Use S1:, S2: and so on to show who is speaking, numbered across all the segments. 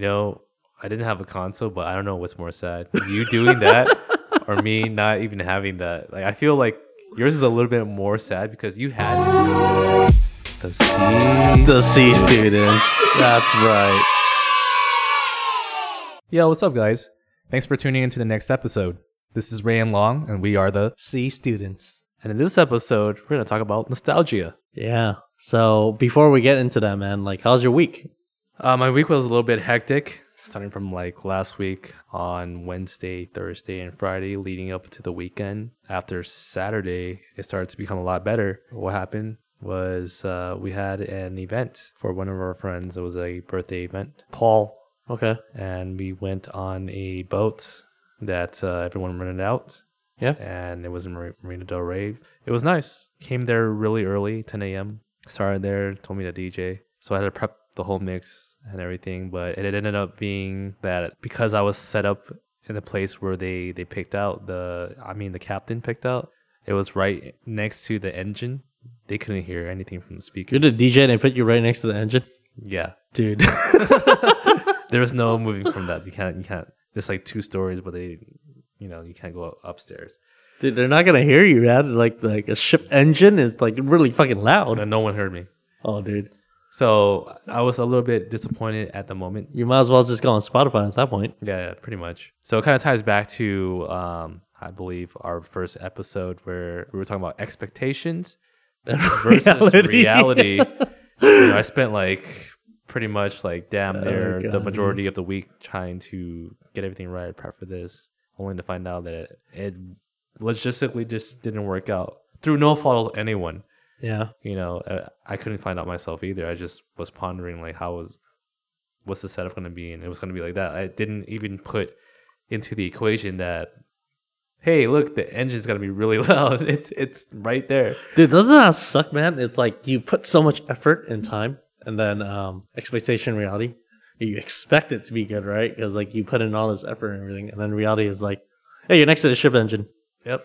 S1: You know, I didn't have a console, but I don't know what's more sad: you doing that or me not even having that. Like, I feel like yours is a little bit more sad because you had the C.
S2: The C students. That's right.
S3: Yo, what's up, guys? Thanks for tuning into the next episode. This is Ray and Long, and we are the.
S2: C students.
S1: And in this episode, we're gonna talk about nostalgia.
S2: Yeah. So before we get into that, man, like, how's your week?
S1: Uh, my week was a little bit hectic, starting from like last week on Wednesday, Thursday, and Friday, leading up to the weekend. After Saturday, it started to become a lot better. What happened was uh, we had an event for one of our friends. It was a birthday event, Paul,
S2: Okay.
S1: and we went on a boat that uh, everyone rented out.
S2: Yeah.
S1: and it was in Mar- Marina Del Rey. It was nice. Came there really early, 10 a.m. Started there, told me to DJ. So I had to prep the whole mix and everything. But it ended up being that because I was set up in a place where they they picked out the, I mean the captain picked out. It was right next to the engine. They couldn't hear anything from the speaker.
S2: You're the DJ and they put you right next to the engine?
S1: Yeah,
S2: Dude.
S1: there was no moving from that. You can't. You can't. There's like two stories, but they, you know, you can't go upstairs.
S2: Dude, they're not gonna hear you, man. Like like a ship engine is like really fucking loud.
S1: And no one heard me.
S2: Oh dude.
S1: So I was a little bit disappointed at the moment.
S2: You might as well just go on Spotify at that point.
S1: Yeah, yeah, pretty much. So it kind of ties back to, um, I believe, our first episode where we were talking about expectations versus reality. You know, I spent like pretty much like damn near the majority of the week trying to get everything right, prep for this, only to find out that it, it logistically just didn't work out through no fault of anyone.
S2: Yeah.
S1: You know, uh, I couldn't find out myself either. I just was pondering like how was what's the setup going to be, and it was going to be like that. I didn't even put into the equation that hey, look, the engine's going to be really loud. It's it's right there.
S2: Dude, doesn't that suck, man? It's like you put so much effort and time and then um expectation reality. You expect it to be good, right? Because like you put in all this effort and everything, and then reality is like, hey, you're next to the ship engine.
S1: Yep.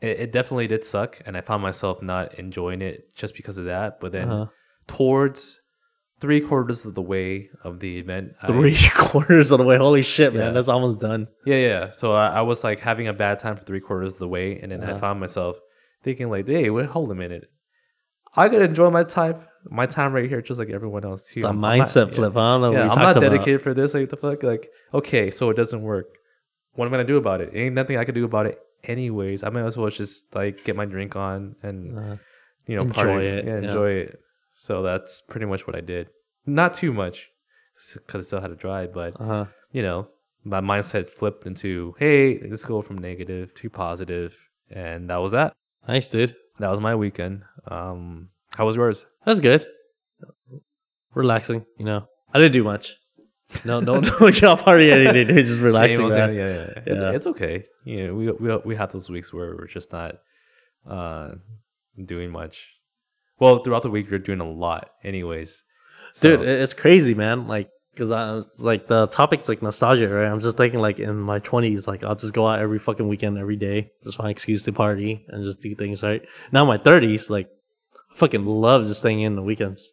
S1: It, it definitely did suck, and I found myself not enjoying it just because of that. But then
S2: Uh-huh.
S1: towards three quarters of the way of the event, I-
S2: Three quarters of the way. Holy shit, man. That's almost done.
S1: Yeah, yeah. So I, I was like having a bad time for three quarters of the way, and then I
S2: Uh-huh.
S1: found myself thinking like, "Hey, wait, hold a minute. I could enjoy my time, my time right here, just like everyone else too."
S2: The
S1: I'm- I'm not-
S2: mindset
S1: yeah.
S2: flip. I don't know.
S1: Yeah, I'm not dedicated for this. Like the fuck, like okay, so it doesn't work. What am I gonna do about it? Ain't nothing I can do about it, anyways. I might as well just like get my drink on and
S2: Uh,
S1: you know
S2: enjoy
S1: party.
S2: it,
S1: yeah,
S2: yeah.
S1: enjoy it. So that's pretty much what I did. Not too much, because I still had to drive, but
S2: Uh-huh.
S1: you know, my mindset flipped into, hey, let's go from negative to positive, and that was that.
S2: Nice, dude.
S1: That was my weekend. Um, how was yours?
S2: That was good. Relaxing, you know. I didn't do much. No, don't don't get off party anything. dude. Just relaxing,
S1: Same,
S2: man.
S1: yeah, yeah, yeah. It's, it's okay. You know, we we we have those weeks where we're just not uh doing much. Well, throughout the week, you're doing a lot, anyways. So-
S2: dude it's crazy man like because i was like the topic's like nostalgia right i'm just thinking like in my 20s like i'll just go out every fucking weekend every day just find an excuse to party and just do things right now my 30s like i fucking love just staying in the weekends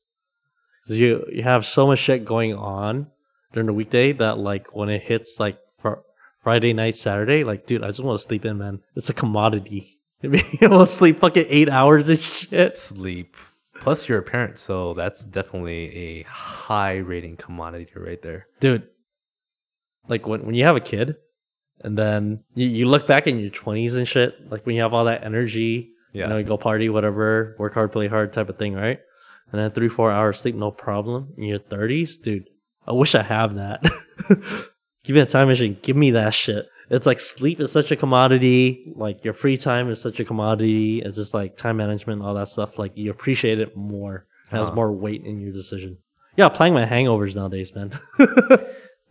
S2: 'Cause you you have so much shit going on during the weekday that like when it hits like fr- friday night saturday like dude i just want to sleep in man it's a commodity being able to sleep fucking eight hours and shit
S1: sleep. Plus, you're a parent, so that's definitely a high rating commodity right there.
S2: dude like when, when you have a kid and then you, you look back in your 20s and shit like when you have all that energy
S1: Yeah.
S2: you know you go party whatever work hard play hard type of thing right and then three four hours sleep no problem in your 30s dude i wish i have that give me a time machine give me that shit it's like sleep is such a commodity like your free time is such a commodity it's just like time management all that stuff like you appreciate it more it has
S1: Uh-huh.
S2: more weight in your decision yeah playing my hangovers nowadays man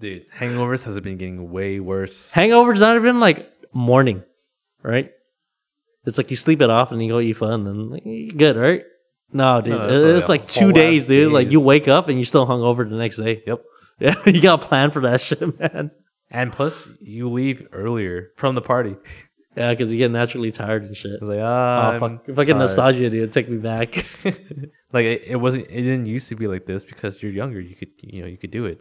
S1: Dude, hangovers has been getting way worse.
S2: Hangover's not even like morning, right? It's like you sleep it off and you go eat fun, and then good, right? No, dude,
S1: No,
S2: it's,
S1: that's
S2: like,
S1: like
S2: two days, dude. Like you wake up and you still hungover the next day.
S1: Yep.
S2: Yeah, you got a plan for that shit, man.
S1: And plus, you leave earlier from the party.
S2: Yeah, because you get naturally tired and shit.
S1: It's like, ah,
S2: Oh fuck! If I get nostalgia, dude, take me back.
S1: like it, it wasn't. It didn't used to be like this because you're younger. You could, you know, you could do it.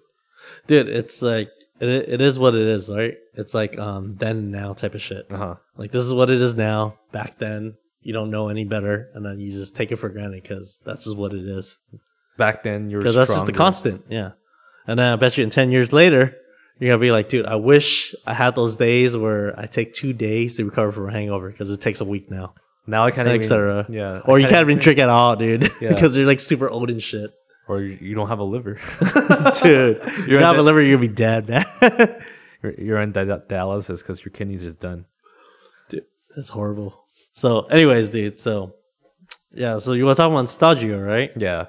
S2: dude. It's like it, it is what it is, right? It's like um then and now type of shit.
S1: Uh huh.
S2: Like this is what it is now. Back then, you don't know any better, and then you just take it for granted because that's just what it is.
S1: Back then, you're
S2: Because that's just the constant, yeah. And then I bet you in ten years later, you're gonna be like, dude, I wish I had those days where I take two days to recover from a hangover because it takes a week now,
S1: Now I can't even.
S2: etc.
S1: Yeah.
S2: Or you can't even drink at all, dude,
S1: Yeah.
S2: because you're like super old and shit,
S1: Or you you don't have a liver.
S2: dude. You're
S1: in
S2: not a liver, you're gonna be dead, man.
S1: you're, you're dialysis because your kidneys is done.
S2: dude, that's horrible. So, anyways, dude. So, yeah. So you want talking about nostalgia, right?
S1: Yeah.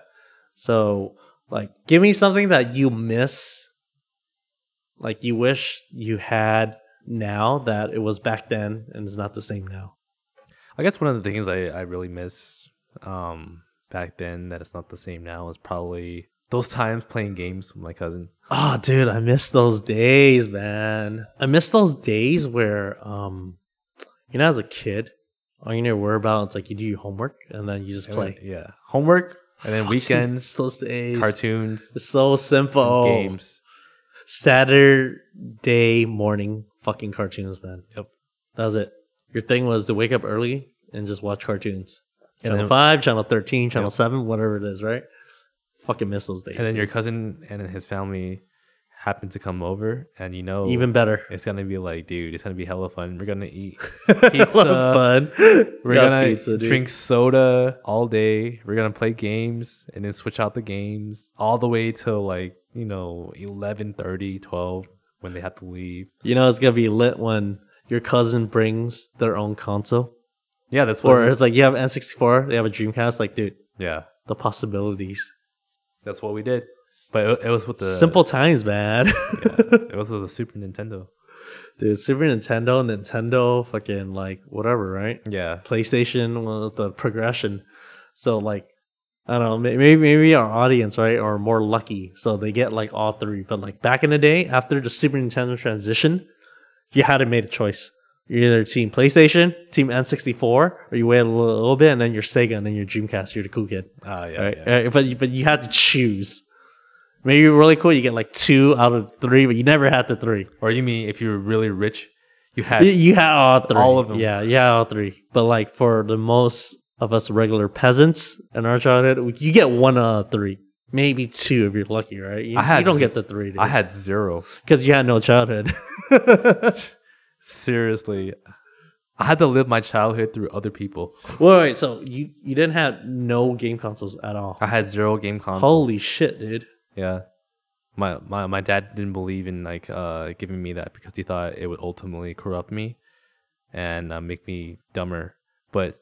S2: So, like, give me something that you miss, like you wish you had now that it was back then and it's not the same now.
S1: I guess one of the things I, I really miss um, back then that it's not the same now is probably those times playing games with my cousin.
S2: Oh, dude, I miss those days, man. I miss those days where, um, you know, as a kid, all you need to worry about is like you do your homework and then you just play.
S1: Yeah. Homework and then weekends,
S2: those days.
S1: cartoons,
S2: It's so simple.
S1: games.
S2: Saturday morning fucking cartoons, man.
S1: Yep.
S2: That was it. Your thing was to wake up early and just watch cartoons. Channel
S1: then-
S2: 5, Channel 13, Channel
S1: Yep.
S2: 7, whatever it is, right? Fucking miss those days.
S1: And then your cousin and his family happen to come over, and you know,
S2: Even better.
S1: it's gonna be like, dude, it's gonna be hella fun. We're gonna eat
S2: Pizza. fun.
S1: We're
S2: Got
S1: gonna
S2: pizza,
S1: drink soda all day. We're gonna play games and then switch out the games all the way till like, you know, 11, 12 when they have to leave.
S2: You know, it's to be lit when your cousin brings their own console.
S1: Yeah, that's what
S2: Or it's like you have N64, they have a Dreamcast. Like, dude,
S1: Yeah,
S2: the possibilities.
S1: that's what we did. But it, it was with the
S2: Simple times, man.
S1: It was with the Super Nintendo.
S2: dude, Super Nintendo, Nintendo, fucking like whatever, right?
S1: Yeah.
S2: PlayStation with the progression. So like I don't know, maybe maybe our audience, right, are more lucky. So they get like all three. But like back in the day, after the Super Nintendo transition, you had to make a choice. You're either team PlayStation, team N64, or you wait a little, bit and then you're Sega and then you're Dreamcast, you're the cool kid.
S1: Ah, yeah,
S2: Right?
S1: yeah.
S2: Uh, But but you had to choose. Maybe you're really cool, you get like two out of three, but you never had the three.
S1: Or you mean if you were really rich, you had
S2: You, you had all three.
S1: All of 'em.
S2: Yeah, yeah, all three. But like for the most of us regular peasants in our childhood, you get one out of three. Maybe two if you're lucky, right? You,
S1: I had
S2: you don't
S1: z-
S2: get the three
S1: I had zero.
S2: because you had no childhood.
S1: Seriously. I had to live my childhood through other people.
S2: wait, wait, so you you didn't have no game consoles at all?
S1: I had zero game consoles.
S2: Holy shit, dude!
S1: Yeah. My, my my dad didn't believe in like uh giving me that because he thought it would ultimately corrupt me and uh, make me dumber. But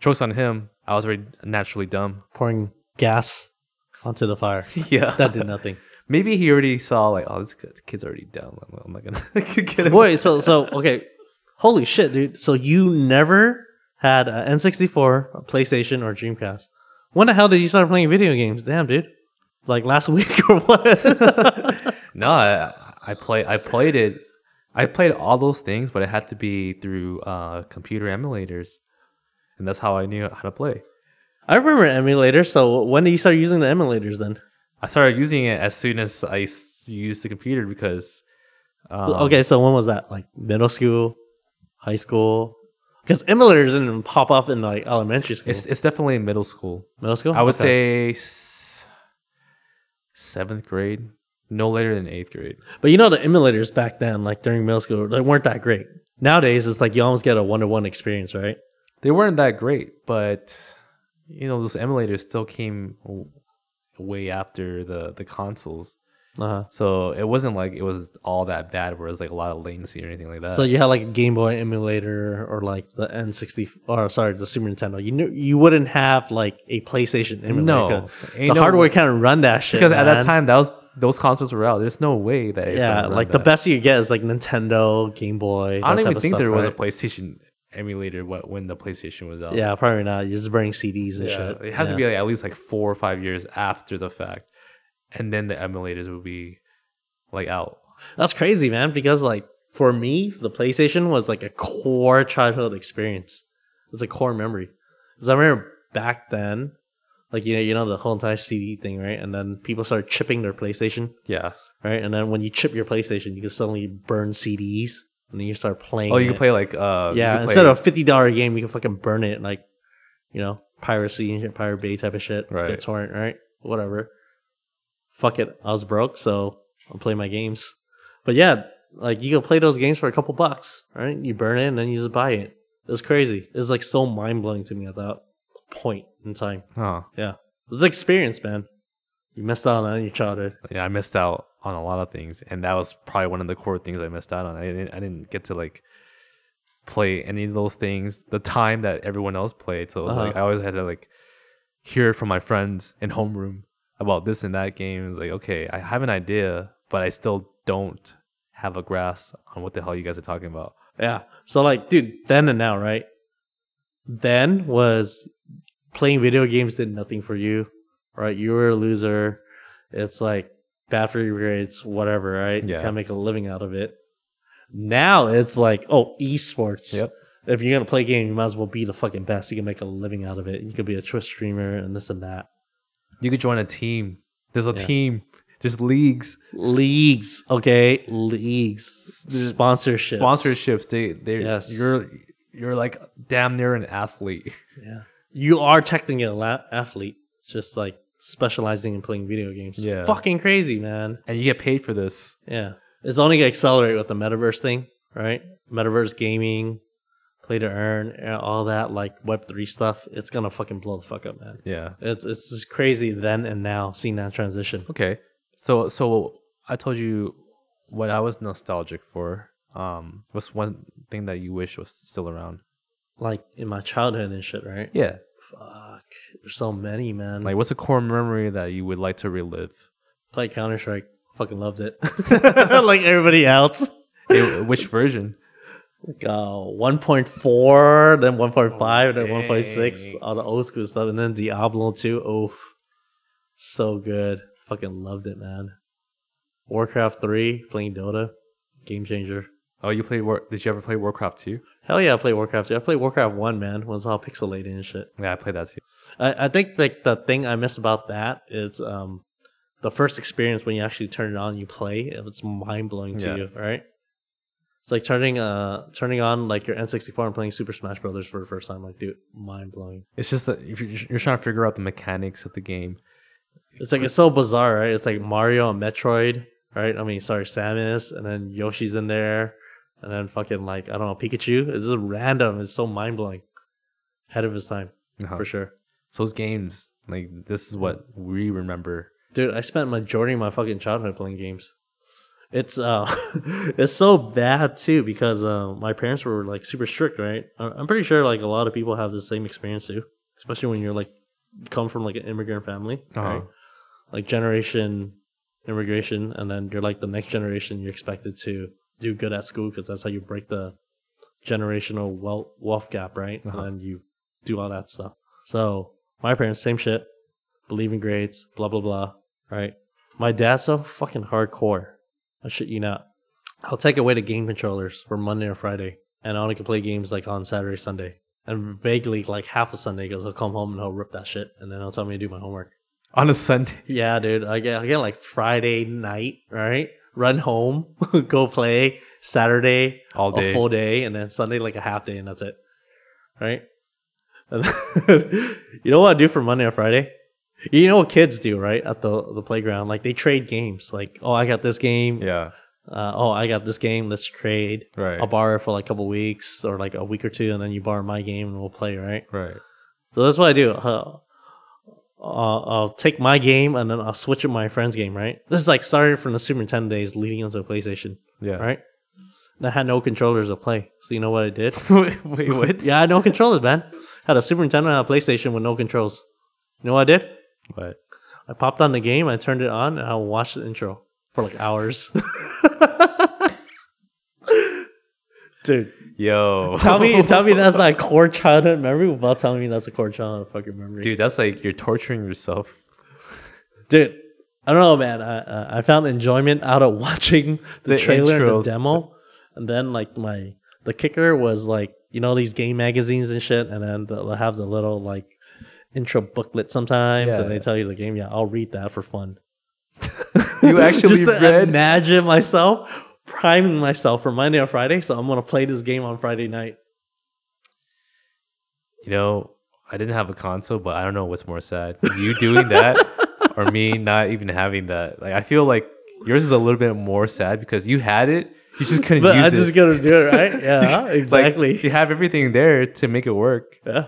S1: jokes on him, I was already naturally dumb.
S2: Pouring gas onto the fire.
S1: Yeah.
S2: that did nothing.
S1: Maybe he already saw like, oh, this kid's already dumb. I'm, not gonna get him.
S2: Wait, so so okay, holy shit, dude! So you never had an N64, a PlayStation, or Dreamcast? When the hell did you start playing video games? Damn, dude! Like last week or what?
S1: No, I, I play I played it. I played all those things, but it had to be through uh, computer emulators, and that's how I knew how to play.
S2: I remember emulators. So when did you start using the emulators then?
S1: I started using it as soon as I used the computer because um,
S2: okay, so when was that? Like middle school, high school? Because emulators didn't pop up in like elementary school.
S1: it's it's definitely middle school.
S2: middle school.
S1: I would
S2: Okay.
S1: say seventh grade, no later than eighth grade.
S2: But you know the emulators back then, like during middle school, they weren't that great. Nowadays, it's like you almost get a one to one experience, right?
S1: They weren't that great, but you know those emulators still came way after the the consoles.
S2: Uh-huh.
S1: So it wasn't like it was all that bad where it was like a lot of latency or anything like that.
S2: So you had like a Game Boy emulator or like the N60 or sorry, the Super Nintendo. You knew you wouldn't have like a PlayStation emulator.
S1: No,
S2: the
S1: no
S2: hardware can't run that shit.
S1: because at that time that was those consoles were out. There's no way that it's
S2: yeah, like the best you get is like Nintendo, Game Boy.
S1: I don't even think
S2: stuff,
S1: there was a? PlayStation emulator wh- when the PlayStation was out.
S2: Yeah, probably not. You're just burning CDs and
S1: Yeah,
S2: shit.
S1: it has
S2: Yeah.
S1: to be like at least like four or five years after the fact, and then the emulators would be like out.
S2: That's crazy, man. Because like for me, the PlayStation was like a core childhood experience. It's a core memory. Because I remember back then, like you know, you know the whole entire CD thing, right? And then people started chipping their PlayStation.
S1: Yeah,
S2: right? And then when you chip your PlayStation, you can suddenly burn CDs, and then you start playing.
S1: Oh, you
S2: it.
S1: can play like uh,
S2: Yeah, instead of a fifty dollar game, you can fucking burn it like, you know, piracy and shit, pirate bay type of shit,
S1: Right.
S2: BitTorrent, right? Whatever. Fuck it, I was broke, so I'll play my games. But yeah, like you can play those games for a couple bucks, right? You burn it and then you just buy it. It was crazy. It was like so mind blowing to me at that point in time.
S1: Huh.
S2: Yeah, it was an experience, man. You missed out on your childhood.
S1: Yeah, I missed out on a lot of things, and that was probably one of the core things I missed out on. I didn't, I didn't get to like play any of those things the time that everyone else played. So it was
S2: Uh-huh.
S1: I always had to like hear from my friends in homeroom about this and that game. It's like okay, I have an idea, but I still don't have a grasp on what the hell you guys are talking about.
S2: Yeah. So like, dude, then and now, right? Then was playing video games did nothing for you, right? You were a loser. It's like bad for your grades, whatever, right? You
S1: Yeah.
S2: can't make a living out of it. Now it's like, oh, esports.
S1: Yep.
S2: If you're gonna play a game, you might as well be the fucking best. You can make a living out of it. You could be a Twitch streamer and this and that.
S1: You could join a team. There's a
S2: Yeah.
S1: team. There's leagues,
S2: Leagues, okay, leagues, sponsorships,
S1: sponsorships. They they
S2: Yes.
S1: you're you're like damn near an athlete.
S2: Yeah. You are technically an la- athlete, just like specializing in playing video games.
S1: Yeah.
S2: Fucking crazy, man.
S1: and you get paid for this.
S2: Yeah. It's only going to accelerate with the metaverse thing, right? Metaverse gaming, play to earn, and all that, like Web3 stuff. It's to fucking blow the fuck up, man.
S1: Yeah.
S2: It's, it's just crazy then and now seeing that transition.
S1: Okay. So so I told you what I was nostalgic for. Um, what's one thing that you wish was still around?
S2: Like in my childhood and shit, right?
S1: Yeah.
S2: Fuck. There's so many, man.
S1: Like, what's a core memory that you would like to relive?
S2: Play Counter Strike. Fucking loved it. like everybody else.
S1: Eh, Which version?
S2: Like uh 1.4 then 1.5 then 1.6 all the old school stuff and then diablo 2 oof so good fucking loved it man warcraft 3 playing dota game changer
S1: Oh, you played War? Did you ever play Warcraft 2?
S2: hell yeah i played warcraft 2 i played warcraft 1 man when it's all pixelated and shit
S1: Yeah, I played that too.
S2: I, I think like the thing i miss about that is um the first experience when you actually turn it on and you play it's mind-blowing to
S1: Yeah.
S2: you right it's like turning uh turning on like your N64 and playing Super Smash Brothers for the first time. Like, dude, mind blowing.
S1: It's just that if you're, you're trying to figure out the mechanics of the game.
S2: It's like it's so bizarre, right? It's like Mario and Metroid, right? I mean, sorry, Samus, and then Yoshi's in there, and then fucking like I don't know Pikachu. It's just random. It's so mind blowing. Ahead of his time,
S1: Uh-huh.
S2: for sure.
S1: So those games, like this is what we remember.
S2: Dude, I spent majority of my fucking childhood playing games. It's uh, it's so bad too because uh, my parents were like super strict, right? I'm pretty sure like a lot of people have the same experience too, especially when you're like come from like an immigrant family,
S1: Uh-huh.
S2: right? Like generation immigration, and then you're like the next generation. You're expected to do good at school because that's how you break the generational wealth wealth gap, right?
S1: Uh-huh.
S2: And then you do all that stuff. So my parents, same shit, believe in grades, blah blah blah, right? My dad's so fucking hardcore. I shit you not. I'll take away the game controllers for Monday or Friday, and I only can play games like on Saturday, Sunday, and vaguely like half a Sunday because I'll come home and he'll rip that shit, and then he'll tell me to do my homework.
S1: On a Sunday.
S2: Yeah, dude, I get I get like Friday night, right? Run home, go play Saturday
S1: All day.
S2: a full day, and then Sunday like a half day, and that's it, right? You know what I do for Monday or Friday? You know what kids do, right? At the the playground, like they trade games. Like, oh, I got this game.
S1: Yeah.
S2: Uh, oh, I got this game. Let's trade.
S1: Right.
S2: I'll borrow it for like a couple weeks or like a week or two, and then you borrow my game and we'll play, right?
S1: Right.
S2: So that's what I do. Uh, I'll, I'll take my game and then I'll switch it my friend's game, right? This is like started from the Super Nintendo days leading into the PlayStation,
S1: Yeah.
S2: right? And I had no controllers to play. So you know what I did?
S1: Wait, what?
S2: yeah, I had no controllers, man. Had a Super Nintendo and a PlayStation with no controls. You know what I did?
S1: What?
S2: I popped on the game, I turned it on, and I watched the intro for like hours. Dude,
S1: Yo.
S2: tell me, tell me that's not a core childhood memory without telling me that's a core childhood fucking memory.
S1: Dude, that's like you're torturing yourself.
S2: Dude, I don't know, man. I uh, I found enjoyment out of watching the,
S1: The
S2: trailer and the demo, and then like my the kicker was like you know these game magazines and shit, and then they'll have the little like intro booklet sometimes,
S1: Yeah.
S2: and they tell you the game. Yeah, I'll read that for fun.
S1: You actually
S2: just to
S1: read?
S2: imagine myself priming myself for Monday or Friday. So I'm gonna play this game on Friday night.
S1: You know, I didn't have a console, but I don't know what's more sad: you doing that or me not even having that. Like, I feel like yours is a little bit more sad because you had it, you just couldn't
S2: But
S1: use
S2: I
S1: it.
S2: just gotta do it right. Yeah,
S1: Like,
S2: exactly.
S1: you have everything there to make it work,
S2: yeah.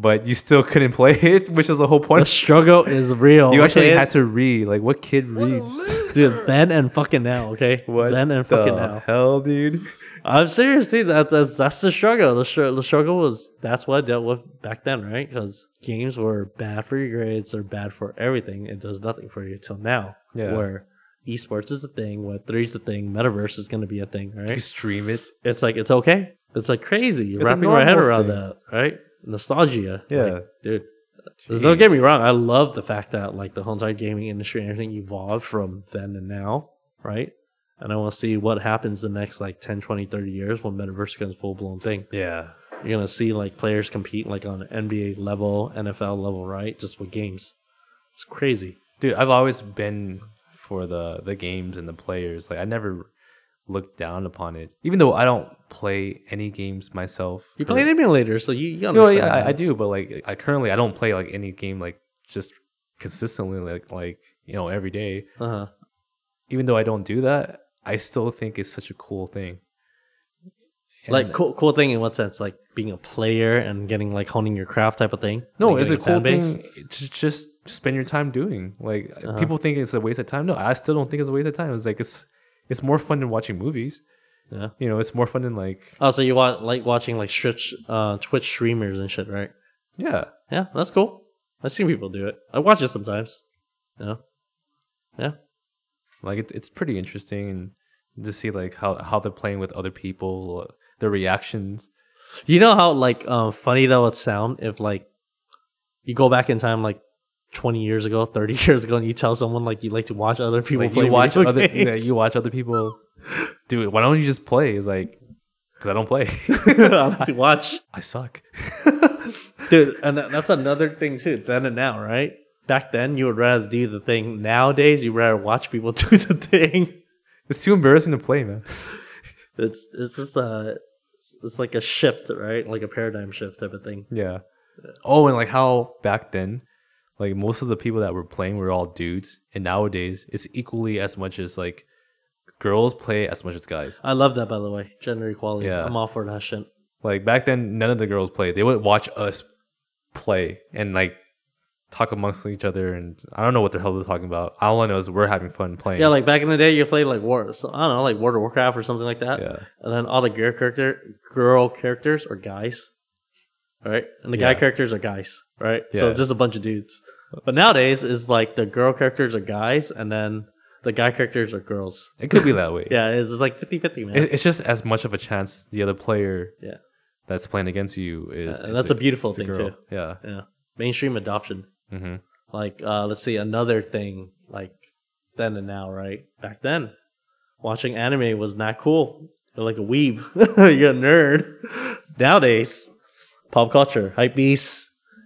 S1: But you still couldn't play it, which is the whole point.
S2: The
S1: point.
S2: struggle is real.
S1: You actually had to read. Like, what kid reads?
S2: dude then and fucking now. Okay,
S1: What
S2: then and
S1: the
S2: fucking now.
S1: hell, dude?
S2: I'm seriously that that's that's the struggle. The, str- the struggle was that's what I dealt with back then, right? Because games were bad for your grades they're bad for everything. It does nothing for you till now,
S1: Yeah.
S2: where esports is the thing, Web three is the thing, metaverse is going to be a thing,
S1: You
S2: right?
S1: stream it.
S2: It's like it's okay. It's like crazy.
S1: It's
S2: wrapping my head around
S1: thing.
S2: that, right? Nostalgia,
S1: Yeah.
S2: like, dude. Don't get me wrong. I love the fact that like the whole entire gaming industry and everything evolved from then and now, right? And I want to see what happens the next like 10, 20, 30 years when metaverse becomes full blown thing.
S1: Yeah.
S2: You're gonna see like players compete like on NBA level, NFL level, right? Just with games. It's crazy.
S1: Dude, I've always been for the the games and the players. Like I never looked down upon it, even though I don't play any games myself.
S2: You play emulators, so you, you
S1: No,
S2: understand.
S1: yeah, I, I do, but like I currently I don't play like any game like just consistently like like you know every day.
S2: Uh-huh.
S1: Even though I don't do that, I still think it's such a cool thing.
S2: Like cool, cool thing in what sense? Like being a player and getting like honing your craft type of thing.
S1: No,
S2: Like,
S1: it's a cool thing. Just just spend your time doing. Like
S2: Uh-huh.
S1: people think it's a waste of time. No, I still don't think it's a waste of time. It's like it's it's more fun than watching movies.
S2: Yeah.
S1: You know, it's more fun than like
S2: Oh, so you want like watching like Twitch, uh, Twitch streamers and shit, right?
S1: yeah.
S2: Yeah, that's cool. I've seen people do it. I watch it sometimes. Yeah. Yeah.
S1: Like it's it's pretty interesting and to see like how how they're playing with other people, their reactions.
S2: You know how like um funny that would sound if like you go back in time like twenty years ago, thirty years ago, and you tell someone like you like to watch other people
S1: Like
S2: play
S1: you watch other yeah, you watch other people do it. Why don't you just play? It's like because I don't play.
S2: I like to watch,
S1: I suck.
S2: dude. And that, that's another thing too. Then and now, right? Back then, you would rather do the thing. Nowadays, you rather watch people do the thing.
S1: It's too embarrassing to play, man.
S2: It's it's just a it's, it's like a shift, right? Like a paradigm shift type of thing.
S1: Yeah. Oh, and like how back then, like most of the people that were playing were all dudes, and nowadays it's equally as much as like girls play as much as guys.
S2: I love that, by the way. Gender equality.
S1: Yeah.
S2: I'm all for that shit.
S1: Like back then, none of the girls played. They would watch us play and like talk amongst each other, and I don't know what the hell they're talking about. All I know is we're having fun playing.
S2: Yeah, like back in the day, you played like war. So, I don't know, like World of Warcraft or something like that.
S1: Yeah.
S2: And then all the girl character, girl characters or guys, right? And the guy
S1: Yeah.
S2: characters are guys, right? So
S1: Yeah.
S2: it's just a bunch of dudes. But nowadays, is like the girl characters are guys, and then the guy characters are girls.
S1: it could be that way.
S2: Yeah, it's like 50-50, man.
S1: It- it's just as much of a chance the other player
S2: yeah,
S1: that's playing against you is.
S2: and
S1: it's
S2: that's a, beautiful
S1: it's
S2: thing
S1: girl.
S2: too.
S1: Yeah.
S2: Yeah, mainstream adoption.
S1: hmm
S2: like uh let's see another thing like then and now right back then watching anime was not cool you're like a weeb you're a nerd nowadays pop culture. Hype beasts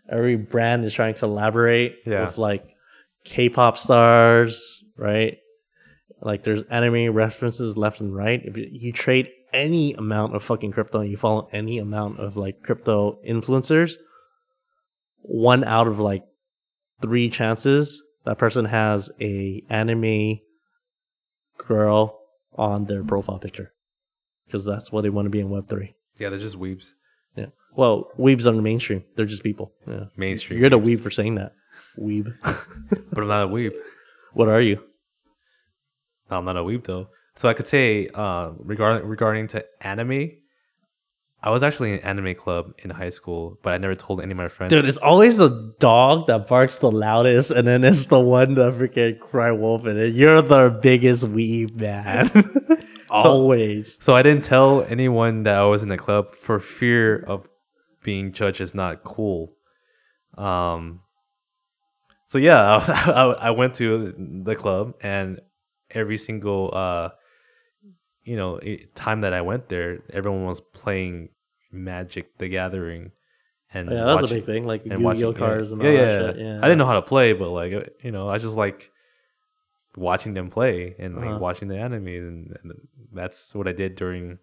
S2: every brand is trying to collaborate
S1: Yeah.
S2: with like k-pop stars right? Like there's anime references left and right. If you, trade any amount of fucking crypto and you follow any amount of like crypto influencers one out of like three chances that person has a anime girl on their profile picture. Because that's what they want to be in web 3
S1: Yeah, they're just weebs.
S2: Well weebs are the mainstream. They're just people. Yeah.
S1: Mainstream.
S2: you're the weeb for saying that. Weeb.
S1: But I'm not a weeb.
S2: what are you?
S1: No, I'm not a weeb though. So I could say, uh, regarding regarding to anime, I was actually in an anime club in high school, but I never told any of my friends.
S2: dude it's always the dog that barks the loudest and then it's the one that freaking cry wolf in it. You're the biggest weeb man. Always.
S1: So I didn't tell anyone that I was in the club for fear of being judged as not cool. Um. So yeah, I, was, I, I went to the club, and every single uh, you know, time that I went there, everyone was playing Magic: The Gathering, and
S2: yeah that's a big thing like
S1: and
S2: yu-gi-oh cards
S1: yeah,
S2: and all
S1: yeah,
S2: that
S1: yeah.
S2: shit yeah
S1: I didn't know how to play, but like you know, I just like watching them play and like
S2: Uh-huh.
S1: watching the anime, and, and that's what I did during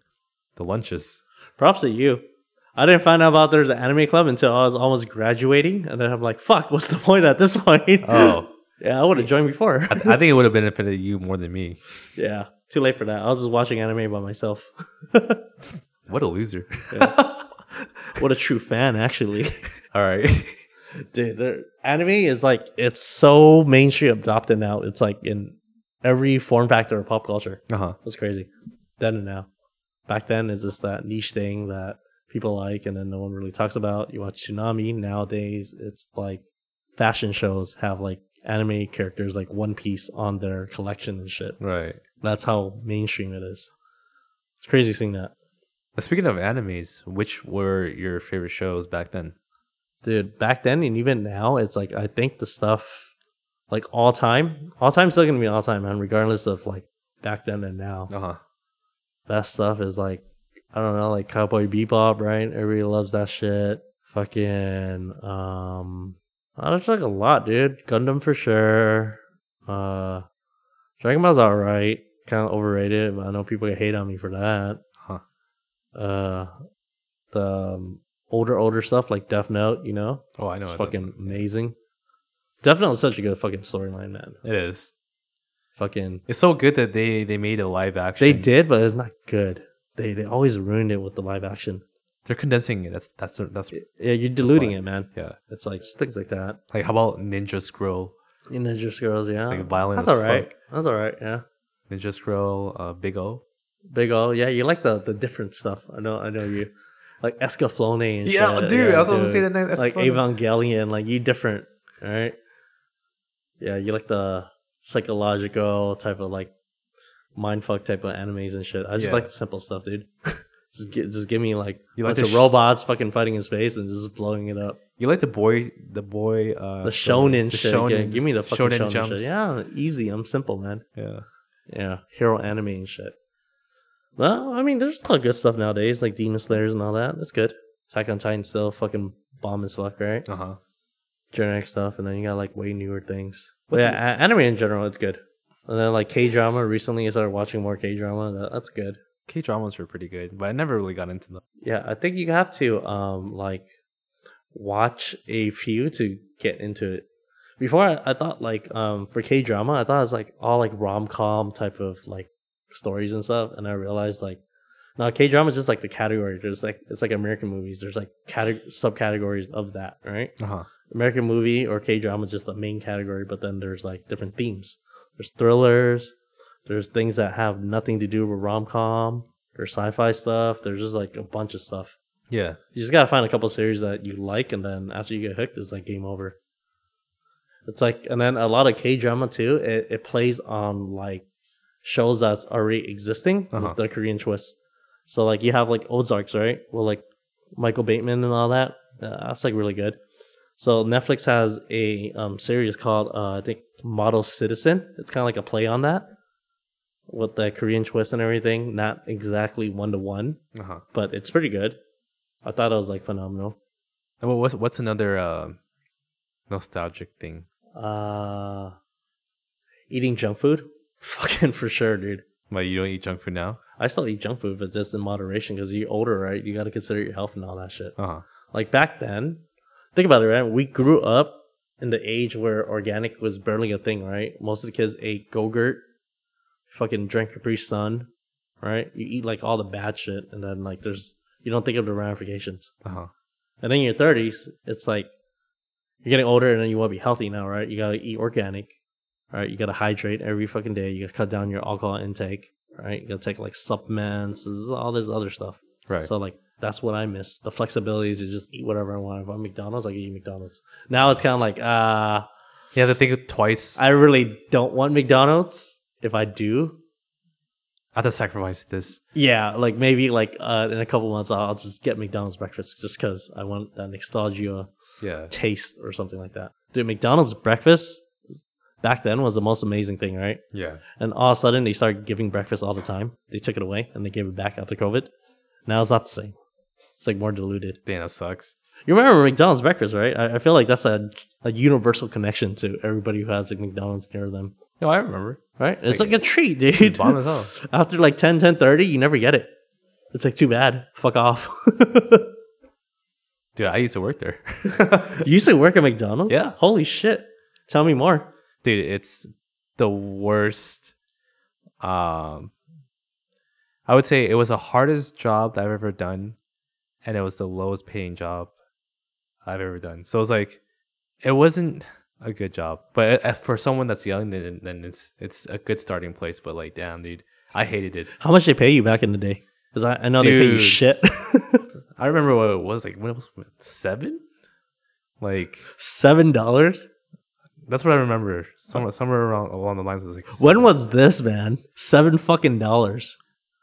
S1: the lunches.
S2: Props to you. I didn't find out about there's an anime club until I was almost graduating, and then I'm like, "Fuck, what's the point at this point?"
S1: Oh,
S2: yeah, I would have joined before.
S1: I, I think it would have benefited you more than me.
S2: yeah, too late for that. I was just watching anime by myself.
S1: What a loser!
S2: what a true fan, actually.
S1: All right,
S2: Dude, anime is like it's so mainstream adopted now. It's like in every form factor of pop culture.
S1: uh huh.
S2: That's crazy. Then and now. Back then, it's just that niche thing that people like, and then no one really talks about. You watch Toonami. Nowadays, it's like fashion shows have like anime characters like One Piece on their collection and shit.
S1: Right.
S2: That's how mainstream it is. It's crazy seeing that.
S1: Speaking of animes, which were your favorite shows back then?
S2: Dude, back then and even now, it's like I think the stuff like all time, all time still gonna be all time, man, regardless of like back then and now.
S1: Uh huh.
S2: best stuff is like I don't know, like Cowboy Bebop, right? Everybody loves that shit. Fucking um I just like a lot, dude. Gundam for sure. Uh Dragon Ball's alright. Kinda overrated, but I know people get hate on me for that.
S1: Huh.
S2: Uh the um, older older stuff like Death Note, you know?
S1: Oh, I know.
S2: It's
S1: it.
S2: fucking amazing. Death Note is such a good fucking storyline, man.
S1: It is.
S2: Fucking
S1: It's so good that they they made a live action.
S2: they did, but it's not good. They they always ruined it with the live action.
S1: They're condensing it. That's that's that's
S2: Yeah, you're diluting it, man.
S1: yeah.
S2: It's like things like that.
S1: Like how about Ninja Scroll?
S2: Ninja Scrolls, yeah.
S1: like violent
S2: That's all right.
S1: fuck.
S2: That's all right. Yeah.
S1: Ninja Scroll, uh, Big O.
S2: Big O, yeah. You like the the different stuff. I know. I know you. Like Escaflowne and
S1: Yeah,
S2: shit.
S1: dude, I was supposed to
S2: dude.
S1: say that next-
S2: Like Evangelion, like you different, all right? Yeah, you like the psychological type of like mindfuck type of animes and shit. I just
S1: Yeah.
S2: like the simple stuff, dude. just get, just give me like
S1: You like
S2: bunch
S1: the
S2: of
S1: sh-
S2: robots fucking fighting in space and just blowing it up.
S1: You like the boy, the boy, uh,
S2: The
S1: stories,
S2: shonen shit. yeah, give me the fucking shonen, shit. Yeah, easy. I'm simple, man.
S1: yeah.
S2: Yeah, hero anime and shit. Well, I mean, there's a lot of good stuff nowadays, like Demon Slayers and all that. That's good. Attack on Titan still fucking bomb as fuck, right?
S1: Uh huh.
S2: Generic stuff, and then you got like way newer things. But
S1: What's
S2: yeah, a- anime in general, it's good. And then like K drama. Recently, I started watching more K drama. That, that's good.
S1: K dramas were pretty good, but I never really got into them.
S2: Yeah, I think you have to um like watch a few to get into it. Before I, I thought like um for K drama, I thought it was like all like rom com type of like stories and stuff, and I realized like no K drama is just like the category. There's like it's like American movies. There's like cate- subcategories of that, right?
S1: Uh huh.
S2: American movie or K drama is just the main category, but then there's like different themes. There's thrillers. There's things that have nothing to do with rom com. There's sci-fi stuff. There's just like a bunch of stuff.
S1: Yeah.
S2: You just gotta find a couple series that you like, and then after you get hooked, it's like game over. It's like, and then a lot of K drama too. It, it plays on like shows that's already existing
S1: Uh-huh.
S2: with the Korean twist. So like you have like Ozarks, right? Well, like Michael Bateman and all that. Uh, that's like really good. So Netflix has a um, series called uh, I think Model Citizen. It's kind of like a play on that with the Korean twist and everything. Not exactly one to one,
S1: Uh
S2: but it's pretty good. I thought it was like phenomenal.
S1: Well, what's what's another uh, nostalgic thing?
S2: Uh, eating junk food, fucking for sure, dude.
S1: But you don't eat junk food now?
S2: I still eat junk food, but just in moderation because you're older, right? You got to consider your health and all that shit.
S1: Uh huh.
S2: Like back then, think about it, right? We grew up in the age where organic was barely a thing, right? Most of the kids ate Go-Gurt, fucking drank Capri Sun, right? You eat like all the bad shit, and then like there's you don't think of the ramifications.
S1: Uh huh.
S2: And then in your thirties, it's like you're getting older and then you want to be healthy now, right? You gotta eat organic, right? You gotta hydrate every fucking day. You gotta cut down your alcohol intake, right? You gotta take like supplements, all this other stuff.
S1: Right.
S2: So like that's what I miss. The flexibility to just eat whatever I want. If I'm McDonald's, I can eat McDonald's. Now it's kind of like, uh,
S1: You have to think twice. I
S2: really don't want McDonald's. If I do, I
S1: have to sacrifice this.
S2: yeah, like maybe like uh, in a couple months, I'll just get McDonald's breakfast just because I want that nostalgia
S1: Yeah.
S2: taste or something like that. Dude, McDonald's breakfast back then was the most amazing thing, right?
S1: Yeah.
S2: And all of a sudden they started giving breakfast all the time. They took it away and they gave it back after COVID. Now it's not the same. It's like more diluted.
S1: Damn, that sucks.
S2: You remember McDonald's breakfast, right? I, I feel like that's a, a universal connection to everybody who has like McDonald's near them.
S1: No, I remember.
S2: right? It's like, a treat, dude.
S1: Bomb as hell.
S2: After like 10, 10, 30, you never get it. It's like too bad. Fuck off.
S1: Dude, I used to work there.
S2: you used to work at McDonald's?
S1: Yeah.
S2: Holy shit. Tell me more.
S1: Dude, it's the worst. Um, I would say it was the hardest job that I've ever done, and it was the lowest paying job I've ever done. So it's like, it wasn't a good job, but uh, for someone that's young, then then it's it's a good starting place. But like, damn, dude, I hated it.
S2: How much they pay you back in the day? Because I, I know they pay you shit.
S1: I remember what it was like. When it was seven, like
S2: Seven dollars?
S1: that's what I remember. Somewhere somewhere around along the lines was like
S2: When was this, man? Seven fucking dollars.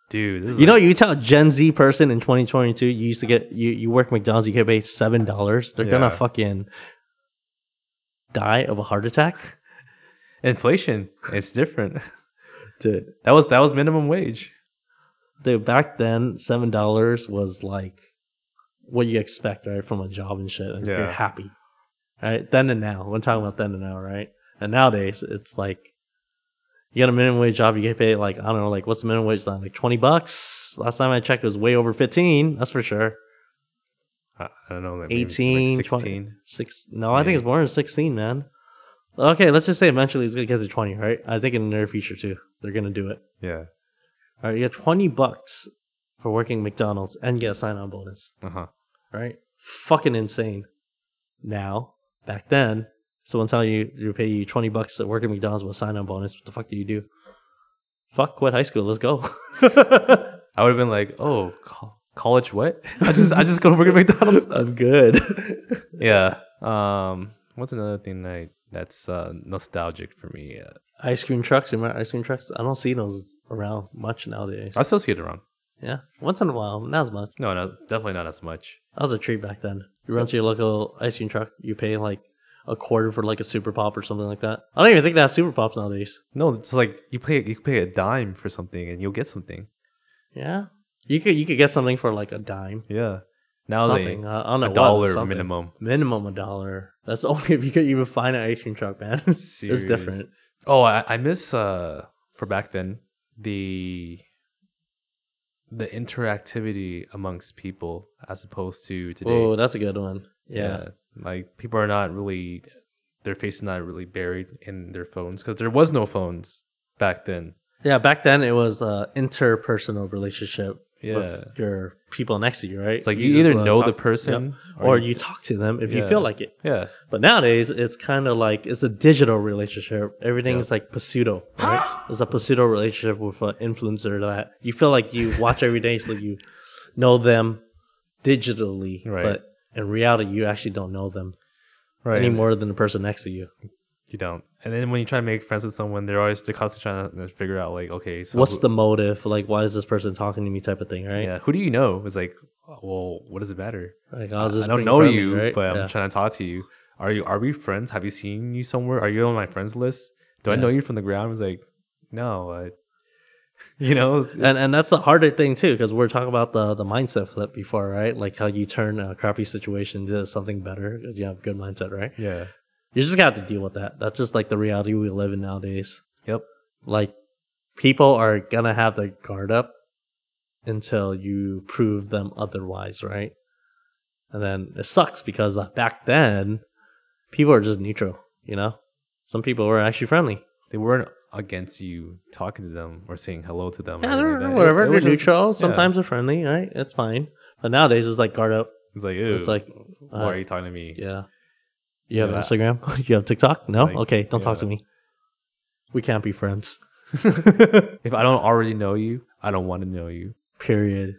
S1: Dude?
S2: You know, you tell a Gen Z person in 2022, you used to get you you work McDonald's, you get paid seven dollars. They're gonna fucking die of a heart attack,
S1: inflation. It's different.
S2: dude.
S1: That was that was minimum wage.
S2: Dude, back then, seven dollars was like what you expect, right, from a job and shit. And you're happy, right? Then and now, we're talking about then and now, right? And nowadays, it's like you get a minimum wage job, you get paid like I don't know, like what's the minimum wage now? Like twenty bucks. Last time I checked, it was way over fifteen. That's for sure.
S1: I, don't know. Maybe
S2: 18,
S1: like
S2: 20.
S1: sixteen.
S2: Six. No, I think it's more than sixteen, man. Okay, let's just say eventually it's gonna get to twenty, right? I think in the near future too, they're gonna do it.
S1: Yeah.
S2: All right, you get twenty bucks for working McDonald's and get a sign-on bonus.
S1: Uh huh.
S2: right? Fucking insane. Now, back then, someone telling you you pay you twenty bucks to work at McDonald's with a sign-on bonus. What the fuck do you do? Fuck, quit high school. Let's go.
S1: I would have been like, oh, co- college what? I just I just go work at McDonald's.
S2: That's good.
S1: yeah. Um. What's another thing that that's uh, nostalgic for me? Uh,
S2: ice cream trucks. Remember ice cream trucks? I don't see those around much nowadays.
S1: I still see it around.
S2: Yeah, once in a while, not as much.
S1: No, no, definitely not as much.
S2: That was a treat back then. You run to your local ice cream truck, you pay like a quarter for like a super pop or something like that. I don't even think they have super pops nowadays.
S1: No, it's like you pay you pay a dime for something and you'll get something.
S2: Yeah, you could you could get something for like a dime.
S1: Yeah. Now
S2: something.
S1: they
S2: Uh, I don't
S1: a dollar
S2: something.
S1: minimum.
S2: Minimum a dollar. That's only if you could even find an ice cream truck, man. it's different.
S1: Oh, I, I miss uh for back then the the interactivity amongst people as opposed to today.
S2: Oh, that's a good one. Yeah.
S1: Like people are not really their face is not really buried in their phones because there was no phones back then.
S2: yeah. Back then, it was a interpersonal relationship
S1: Yeah.
S2: with your people next to you, right?
S1: It's like you,
S2: just,
S1: either know the person
S2: Yep. or you talk to them if you feel like it.
S1: yeah
S2: But nowadays, it's kind of like it's a digital relationship. Everything's like pseudo, right? It's a pseudo relationship with an influencer that you feel like you watch every day, so you know them digitally,
S1: Right.
S2: but in reality, you actually don't know them
S1: right
S2: any more than the person next to you.
S1: you don't and then when you try to make friends with someone they're always they're constantly trying to figure out like okay so
S2: What's
S1: who-
S2: the motive? Like, why is this person talking to me? Type of thing, right?
S1: yeah who do you know it's like well what does it matter
S2: Like, I, was
S1: I don't know
S2: friendly,
S1: you
S2: right?
S1: but
S2: Yeah.
S1: I'm trying to talk to you are you are we friends have you seen you somewhere are you on my friends list do I know you from the ground it's like no I, you know it's,
S2: and and that's the harder thing too, because we're talking about the the mindset flip before, right? Like how you turn a crappy situation into something better because you have a good mindset, right?
S1: yeah
S2: You just got to deal with that. That's just like the reality we live in nowadays.
S1: yep
S2: Like people are gonna have their guard up until you prove them otherwise, right? And then it sucks because uh, back then people are just neutral, you know. Some people were actually friendly.
S1: they weren't against you talking to them or saying hello to them
S2: Yeah, they're
S1: like that. It-
S2: whatever.
S1: it
S2: They're
S1: was just-
S2: neutral.
S1: yeah.
S2: Sometimes they're friendly, right? It's fine. But nowadays it's like guard up.
S1: it's like ew,
S2: It's like,
S1: why
S2: uh,
S1: are you talking to me
S2: yeah. You have
S1: Yeah.
S2: Instagram? you have TikTok? No?
S1: Like,
S2: okay, don't talk to me. We can't be friends.
S1: if I don't already know you I don't want to know you
S2: Period.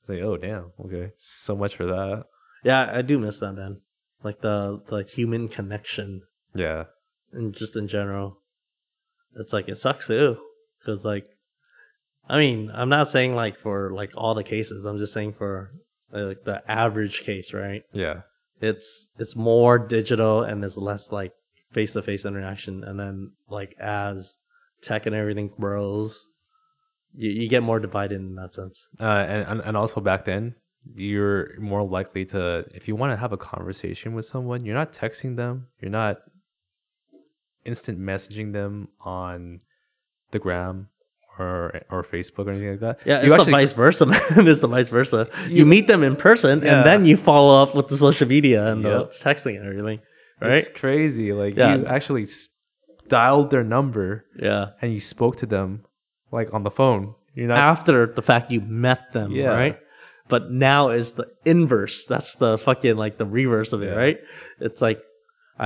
S1: it's like oh damn okay so much for that
S2: Yeah, I do miss that, man. Like the the human connection
S1: yeah
S2: and just in general. It's like it sucks too. Cause like I mean, I'm not saying like for like all the cases. I'm just saying for like the average case, right?
S1: yeah
S2: it's it's more digital and there's less like face to face interaction. And then like as tech and everything grows, you, you get more divided in that sense.
S1: uh, and and also back then you're more likely to if you want to have a conversation with someone you're not texting them you're not instant messaging them on the gram or or Facebook or anything like that.
S2: Yeah,
S1: you
S2: it's the vice versa, man. it's the vice versa. You,
S1: You-
S2: meet them in person
S1: Yeah.
S2: and then you follow up with the social media and the texting and everything. Right?
S1: It's crazy. Like
S2: Yeah.
S1: you actually dialed their number
S2: yeah.
S1: and you spoke to them like on the phone. You're not
S2: After the fact you met them,
S1: Yeah.
S2: right? But now is the inverse. That's the fucking like the reverse of it,
S1: Yeah.
S2: right? It's like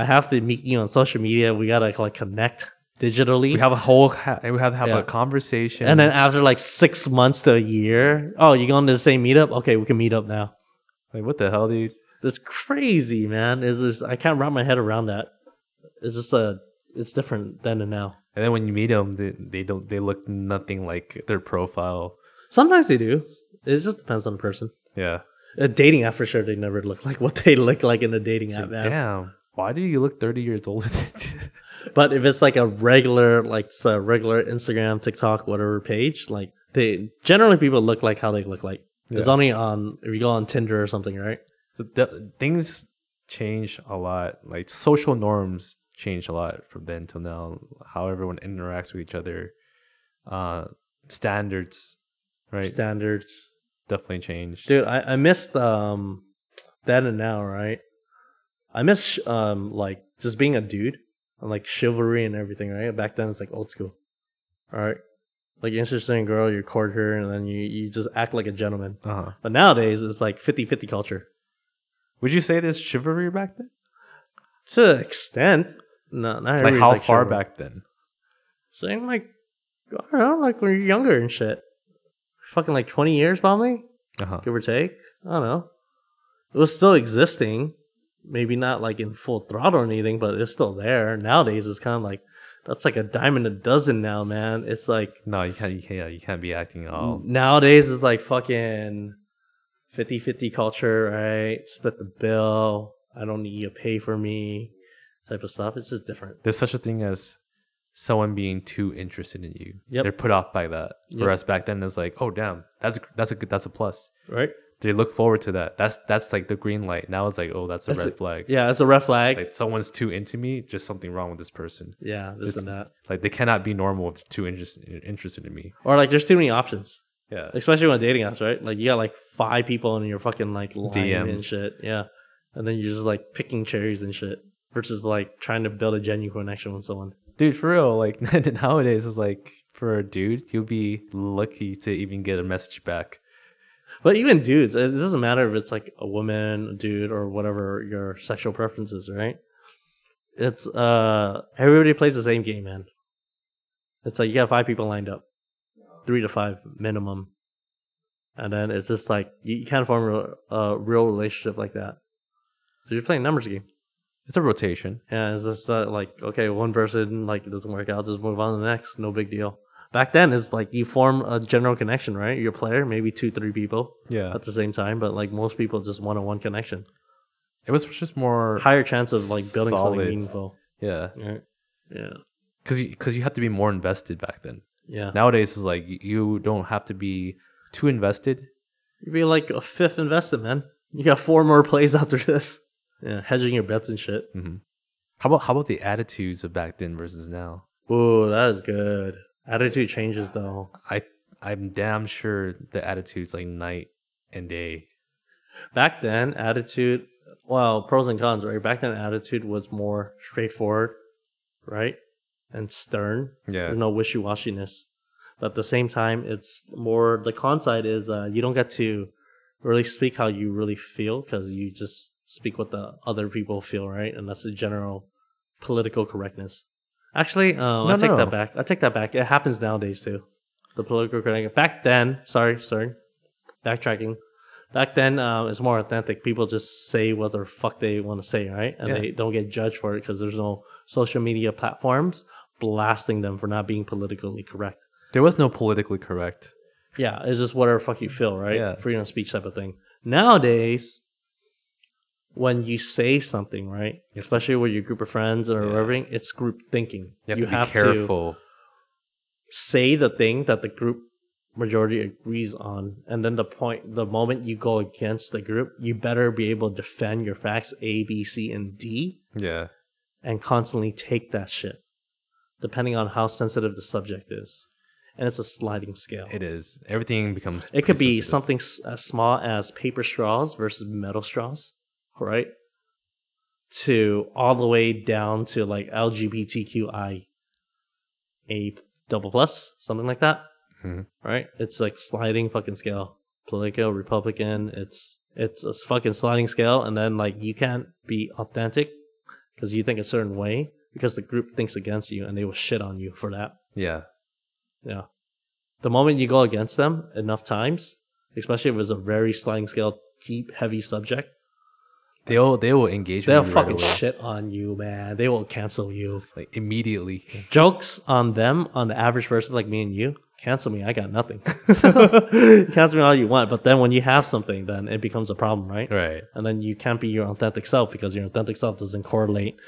S2: I have to meet you on social media. We gotta like connect digitally.
S1: we have a whole ha- we have to have
S2: Yeah.
S1: a conversation
S2: and then after like six months to a year, oh, you going to the same meetup? Okay, we can meet up now.
S1: like what the hell, dude?
S2: That's crazy, man. Is this I can't wrap my head around that. It's just a it's different then and now.
S1: And then when you meet them, they, they don't they look nothing like their profile.
S2: Sometimes they do. It just depends on the person.
S1: Yeah.
S2: A dating app for sure, they never look like what they look like in a dating app. man.
S1: Damn. Why do you look 30 years older than
S2: But if it's like a regular, like a regular Instagram, TikTok, whatever page, like they generally people look like how they look like. It's only on if you go on Tinder or something, right?
S1: so the, things change a lot. Like social norms change a lot from then till now. How everyone interacts with each other, uh, standards, right?
S2: Standards.
S1: Definitely changed.
S2: Dude, I, I missed um then and now, right? I miss um like just being a dude and like chivalry and everything, right? Back then it's like old school. All right. Like interesting girl, you court her and then you, you just act like a gentleman.
S1: Uh huh.
S2: But nowadays it's like 50-50 culture.
S1: Would you say there's chivalry back then?
S2: To an extent. No, not
S1: Like how
S2: like
S1: far
S2: chivalry.
S1: back then?
S2: Saying like I don't know, like when you're younger and shit. Fucking like twenty years probably.
S1: Uh huh.
S2: give or take. I don't know. It was still existing, maybe not like in full throttle or anything, but it's still there. Nowadays, it's kind of like that's like a dime a dozen now, man. It's like
S1: No, you can't. You can't. yeah, You can't be acting all.
S2: nowadays it's like fucking 50-50 culture, right? Split the bill. I don't need you to pay for me, type of stuff. It's just different.
S1: There's such a thing as someone being too interested in you.
S2: Yep.
S1: They're put off by that.
S2: Yep.
S1: Whereas back then it's like, oh damn, that's that's a good that's a plus.
S2: Right?
S1: They look forward to that. That's that's like the green light. Now it's like, oh, that's a
S2: That's
S1: red
S2: it.
S1: flag.
S2: Yeah, it's a red flag.
S1: Like someone's too into me. Just something wrong with this person.
S2: yeah, this and that.
S1: Like they cannot be normal if they're too interested interested in me.
S2: Or like there's too many options.
S1: Yeah.
S2: especially when dating apps, right? Like you got like five people in your fucking like line and shit, yeah, and then you're just like picking cherries and shit versus like trying to build a genuine connection with someone.
S1: Dude, for real, like nowadays it's like for a dude, you'll be lucky to even get a message back.
S2: But even dudes, it doesn't matter if it's like a woman, a dude, or whatever your sexual preferences, right? It's uh everybody plays the same game, man. It's like you got five people lined up, three to five minimum, and then it's just like you, you can't form a, a real relationship like that. So you're playing a numbers game.
S1: It's a rotation.
S2: Yeah, it's just uh, like okay, one person like it doesn't work out, just move on to the next, no big deal. Back then, it's like you form a general connection, right? You're a player, maybe two, three people
S1: Yeah.
S2: at the same time, but like most people, just one on one connection.
S1: It was just more
S2: Higher chance of like building
S1: Solid.
S2: something meaningful.
S1: yeah.
S2: Right? Yeah,
S1: Cuz you cuz you had to be more invested back then.
S2: yeah.
S1: Nowadays is like you don't have to be too invested.
S2: You'd be like a fifth invested, man. You got four more plays after this. Yeah, hedging your bets and shit. Mm-hmm.
S1: How about how about the attitudes of back then versus now?
S2: Ooh, that is good. Attitude changes though.
S1: I I'm damn sure the attitudes like night and day.
S2: Back then, attitude, well, pros and cons, right? Back then, attitude was more straightforward, right? And stern.
S1: Yeah.
S2: There's no wishy washiness. But at the same time, it's more, the con side is uh, you don't get to really speak how you really feel because you just speak what the other people feel, right? And that's the general political correctness. Actually, um, I
S1: No,
S2: take
S1: no.
S2: that back. I take that back. It happens nowadays too. The political correct. Back then, sorry, sorry, backtracking. Back then, uh, it's more authentic. People just say what the fuck they want to say, right? And
S1: Yeah.
S2: they don't get judged for it because there's no social media platforms blasting them for not being politically correct.
S1: There was no politically correct.
S2: Yeah, it's just whatever fuck you feel, right?
S1: Yeah.
S2: Freedom of speech type of thing. Nowadays, when you say something, right, especially with your group of friends or
S1: Yeah.
S2: everything, it's group thinking.
S1: You have to be careful.
S2: say the thing that the group majority agrees on, and then the point, the moment you go against the group, you better be able to defend your facts A, B, C, and D,
S1: yeah.
S2: and constantly take that shit. depending on how sensitive the subject is, and it's a sliding scale.
S1: It is. Everything becomes.
S2: It could be
S1: sensitive.
S2: something s- as small as paper straws versus metal straws, right? To all the way down to like LGBTQI a double plus, something like that.
S1: Mhm.
S2: Right? It's like sliding fucking scale. Political, Republican, it's it's a fucking sliding scale, and then like you can't be authentic because you think a certain way because the group thinks against you and they will shit on you for that.
S1: Yeah.
S2: Yeah. The moment you go against them enough times, especially if it's a very sliding scale, deep, heavy subject,
S1: They'll they will engage.
S2: they'll
S1: with you right
S2: fucking
S1: away,
S2: shit on you, man. They will cancel you.
S1: like immediately.
S2: Jokes on them, on the average person like me and you, cancel me. I got nothing. cancel me all you want. But then when you have something, then it becomes a problem, right?
S1: Right.
S2: And then you can't be your authentic self because your authentic self doesn't correlate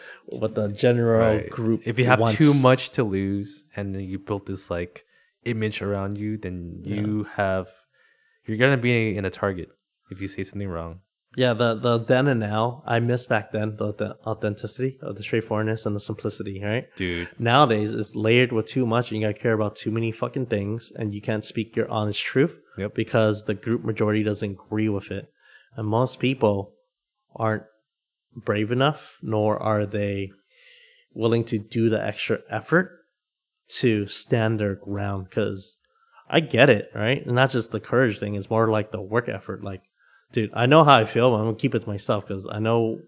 S2: with the general
S1: Right.
S2: group.
S1: If you have
S2: wants.
S1: too much to lose and then you built this like image around you, then you have you're gonna be in a target if you say something wrong.
S2: Yeah, the the then and now, I miss back then the, the authenticity, of the straightforwardness, and the simplicity. Right
S1: Dude.
S2: nowadays, it's layered with too much, and you gotta care about too many fucking things, and you can't speak your honest truth
S1: Yep.
S2: because the group majority doesn't agree with it, and most people aren't brave enough, nor are they willing to do the extra effort to stand their ground. Because I get it, right? And not just the courage thing; it's more like the work effort. Like, dude, I know how I feel, but I'm gonna keep it to myself because I know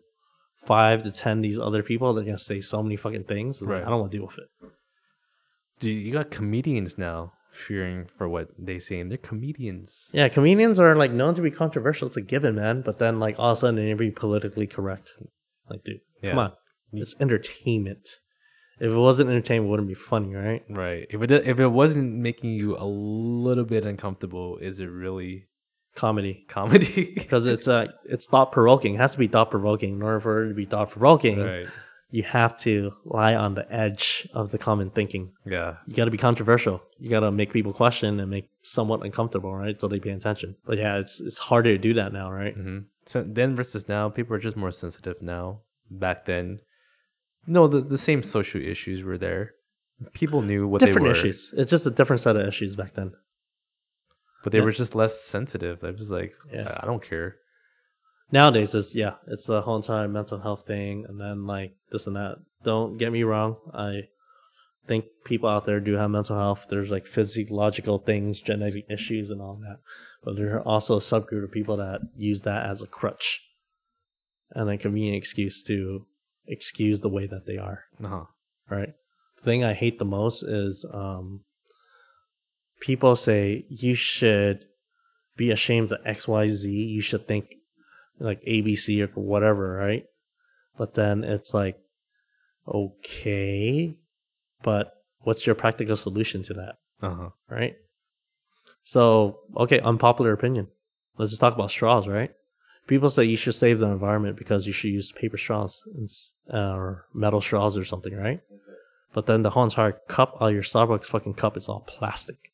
S2: five to ten these other people they're gonna say so many fucking things.
S1: Right.
S2: I don't want to deal with it.
S1: Dude, you got comedians now fearing for what they say, and they're comedians.
S2: Yeah, comedians are like known to be controversial. It's a given, man. But then, like, all of a sudden, they're gonna be politically correct. Like, dude, come on, it's entertainment. If it wasn't entertainment, it wouldn't be funny, right?
S1: Right. If it if it wasn't making you a little bit uncomfortable, is it really
S2: Comedy,
S1: comedy?
S2: because it's uh, it's thought provoking. It has to be thought provoking. In order for it to be thought provoking,
S1: right.
S2: you have to lie on the edge of the common thinking.
S1: Yeah.
S2: You got to be controversial. You got to make people question and make somewhat uncomfortable, right? So they pay attention. But yeah, it's it's harder to do that now, right?
S1: hmm So then versus now, people are just more sensitive now. Back then, no, the, the same social issues were there. People knew what
S2: different
S1: they were,
S2: issues. It's just a different set of issues back then.
S1: But they
S2: Yeah.
S1: were just less sensitive. They was like,
S2: Yeah.
S1: I don't care.
S2: Nowadays, it's yeah, it's the whole entire mental health thing, and then like this and that. Don't get me wrong. I think people out there do have mental health. There's like physiological things, genetic issues, and all that. But there are also a subgroup of people that use that as a crutch and a convenient excuse to excuse the way that they are.
S1: Uh-huh.
S2: right? The thing I hate the most is um, people say you should be ashamed of XYZ. You should think like ABC or whatever, right? But then it's like, okay, but what's your practical solution to that,
S1: Uh-huh.
S2: right? So, okay, unpopular opinion. Let's just talk about straws, right? People say you should save the environment because you should use paper straws and, uh, or metal straws or something, right? But then the whole entire cup, all your Starbucks fucking cup, is all plastic.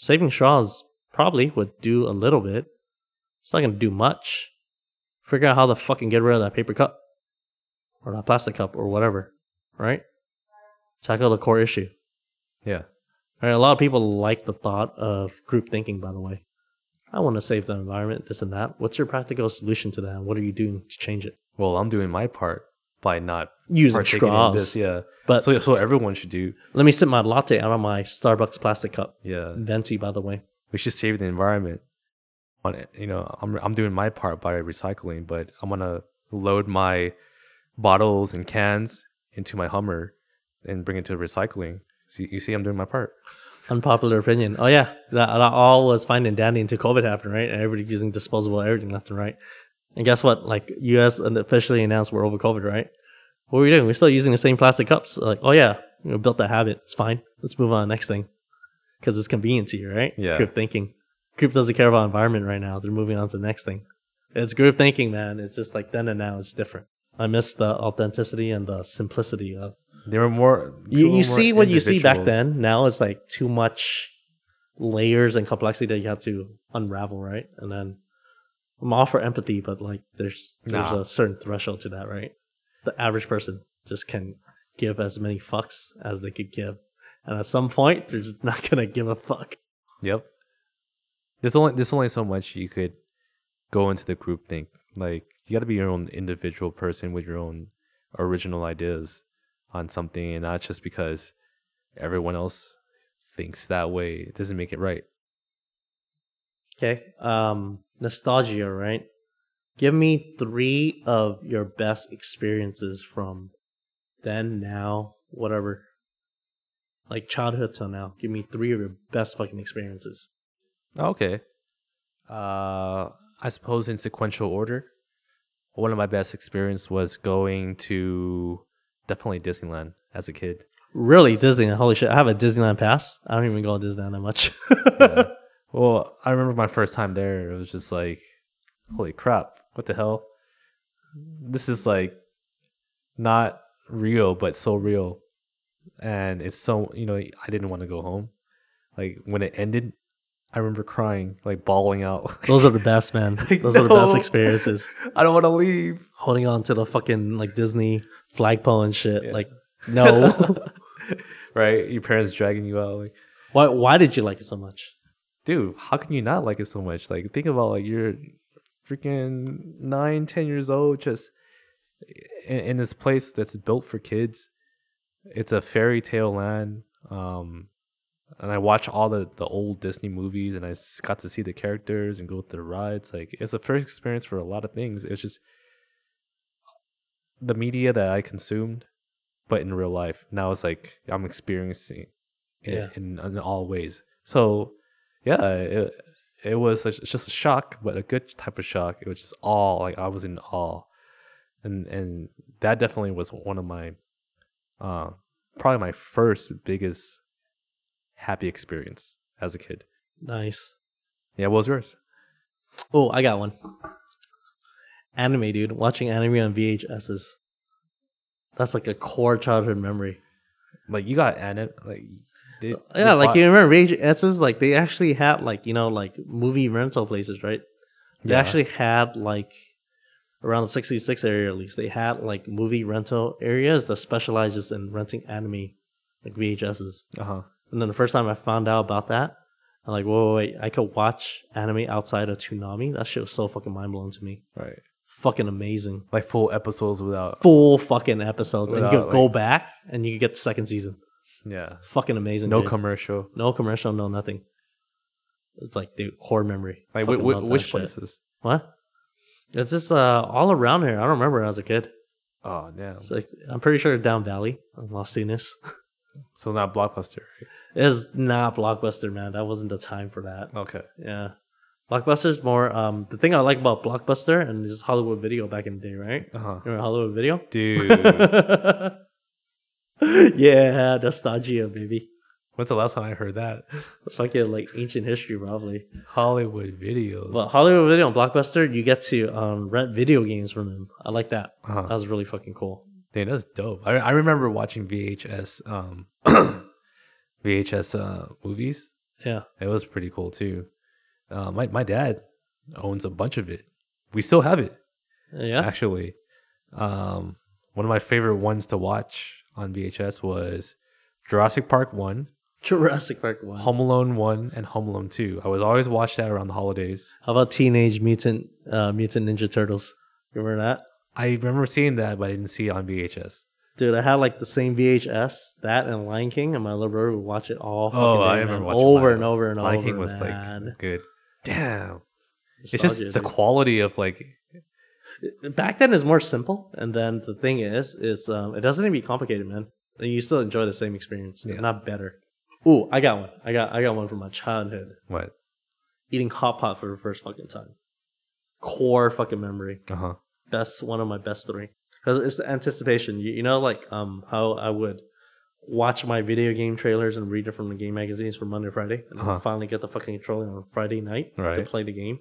S2: Saving straws probably would do a little bit. It's not gonna do much. Figure out how to fucking get rid of that paper cup or that plastic cup or whatever, right? Tackle the core issue.
S1: Yeah.
S2: Right, a lot of people like the thought of group thinking, by the way. I want to save the environment, this and that. What's your practical solution to that? What are you doing to change it?
S1: Well, I'm doing my part by not
S2: Using
S1: partaking in
S2: straws.
S1: this. Yeah.
S2: But
S1: so so everyone should do.
S2: let me sip my latte out of my Starbucks plastic cup.
S1: Yeah.
S2: Venti, by the way.
S1: we should save the environment on it you know i'm i'm doing my part by recycling but i'm gonna load my bottles and cans into my hummer and bring it to recycling see you see i'm doing my part
S2: Unpopular opinion. Oh, yeah. That, that all was fine and dandy until COVID happened, right? And everybody using disposable everything left and right. And guess what? Like, US officially announced we're over COVID, right? What are we doing? We're still using the same plastic cups. Like, oh, yeah. We built that habit. It's fine. Let's move on to the next thing. Because it's convenient to you, right?
S1: Yeah.
S2: Group thinking. Group doesn't care about environment right now. They're moving on to the next thing. It's group thinking, man. It's just like then and now it's different. I miss the authenticity and the simplicity of
S1: there were more
S2: you, you
S1: more
S2: see what you see back then. Now it's like too much layers and complexity that you have to unravel, right? And then I'm all for empathy, but like there's there's
S1: Nah.
S2: a certain threshold to that, right? The average person just can give as many fucks as they could give. And at some point, they're just not gonna give a fuck.
S1: Yep. There's only there's only so much you could go into the group think. Like you got to be your own individual person with your own original ideas on something, and not just because everyone else thinks that way. It doesn't make it right.
S2: Okay. Um, nostalgia, right? Give me three of your best experiences from then, now, whatever. Like childhood till now. Give me three of your best fucking experiences.
S1: Okay. Uh, I suppose in sequential order. One of my best experience was going to definitely Disneyland as a kid.
S2: Really, Disneyland. Holy shit. I have a Disneyland pass. I don't even go to Disneyland that much.
S1: Well, I remember my first time there. It was just like, holy crap! What the hell? This is like not real, but so real, and it's so you know I didn't want to go home. Like when it ended, I remember crying, like bawling out.
S2: Those are the best, man. Those are the best experiences.
S1: I don't want to leave.
S2: Holding on to the fucking like Disney flagpole and shit. Like, no.
S1: Right? Your parents dragging you out. Like,
S2: why? Why did you like it so much?
S1: Dude, how can you not like it so much? Like, think about like you're freaking nine, ten years old, just in, in this place that's built for kids. It's a fairy tale land. Um, and I watch all the, the old Disney movies and I got to see the characters and go through the rides. Like, it's a first experience for a lot of things. It's just the media that I consumed, but in real life. Now it's like I'm experiencing it
S2: Yeah.
S1: in, in all ways. So, yeah, it, it was a, just a shock, but a good type of shock. It was just awe. Like I was in awe, and and that definitely was one of my, uh, probably my first biggest happy experience as a kid.
S2: Nice.
S1: Yeah, what was yours?
S2: Oh, I got one. Anime, dude. Watching anime on VHSs. That's like a core childhood memory.
S1: Like you got anime, like did,
S2: Yeah,
S1: did
S2: like
S1: bought-
S2: you remember VHSs? Like they actually had like you know like movie rental places, right? They
S1: Yeah.
S2: actually had like around the 66 area at least. They had like movie rental areas that specializes in renting anime, like VHSs.
S1: uh-huh.
S2: And then the first time I found out about that, I'm like, whoa, wait, wait, I could watch anime outside of Toonami. That shit was so fucking mind blowing to me.
S1: right,
S2: Fucking amazing.
S1: like full episodes without
S2: Full fucking episodes. and you
S1: Without,
S2: could go back and you could get the second season.
S1: Yeah,
S2: Fucking amazing.
S1: no
S2: dude.
S1: commercial.
S2: no commercial, no nothing. It's like the core memory.
S1: Like wh- wh-
S2: love that
S1: which
S2: shit.
S1: places?
S2: What? It's just uh, all around here. I don't remember when I was a kid.
S1: Oh damn!
S2: It's like, I'm pretty sure down Valley, in Las Tunas.
S1: So it's not Blockbuster. Right?
S2: It's not Blockbuster, man. That wasn't the time for that.
S1: Okay.
S2: Yeah. Blockbuster's more um the thing I like about Blockbuster and this is Hollywood Video back in the day, right?
S1: Uh huh.
S2: Remember Hollywood Video?
S1: Dude,
S2: yeah, nostalgia, baby.
S1: when's the last time I heard that?
S2: Fucking like ancient history, probably.
S1: Hollywood videos.
S2: But Hollywood Video and Blockbuster, you get to um, rent video games from them. I like that.
S1: Uh-huh.
S2: That was really fucking cool.
S1: Damn, that's dope. I, I remember watching VHS um VHS uh movies.
S2: Yeah.
S1: It was pretty cool too. Uh, my my dad owns a bunch of it. We still have it
S2: Yeah.
S1: actually. Um, one of my favorite ones to watch on VHS was Jurassic Park one,
S2: Jurassic Park 1.
S1: Home Alone one, and Home Alone two. I was always watch that around the holidays.
S2: How about Teenage Mutant uh, Mutant Ninja Turtles? Remember that?
S1: I remember seeing that, but I didn't see it on VHS.
S2: Dude, I had like the same VHS, that and Lion King, and my little brother would watch it all fucking
S1: Oh, I remember watching
S2: over
S1: Lion-
S2: and over and
S1: Lion
S2: over.
S1: Lion King was
S2: man.
S1: like good. Damn, it's
S2: Nostalgia,
S1: just the quality of like
S2: back then is more simple, and then the thing is, is um, it doesn't even be complicated, man. And you still enjoy the same experience,
S1: Yeah.
S2: not better. Ooh, I got one. I got I got one from my childhood.
S1: what?
S2: Eating hot pot for the first fucking time. Core fucking memory.
S1: Uh huh.
S2: That's one of my best three. Because it's the anticipation. You, you know, like um how I would watch my video game trailers and read it from the game magazines from Monday Friday, and
S1: Uh-huh.
S2: finally get the fucking controller on Friday night to play the game.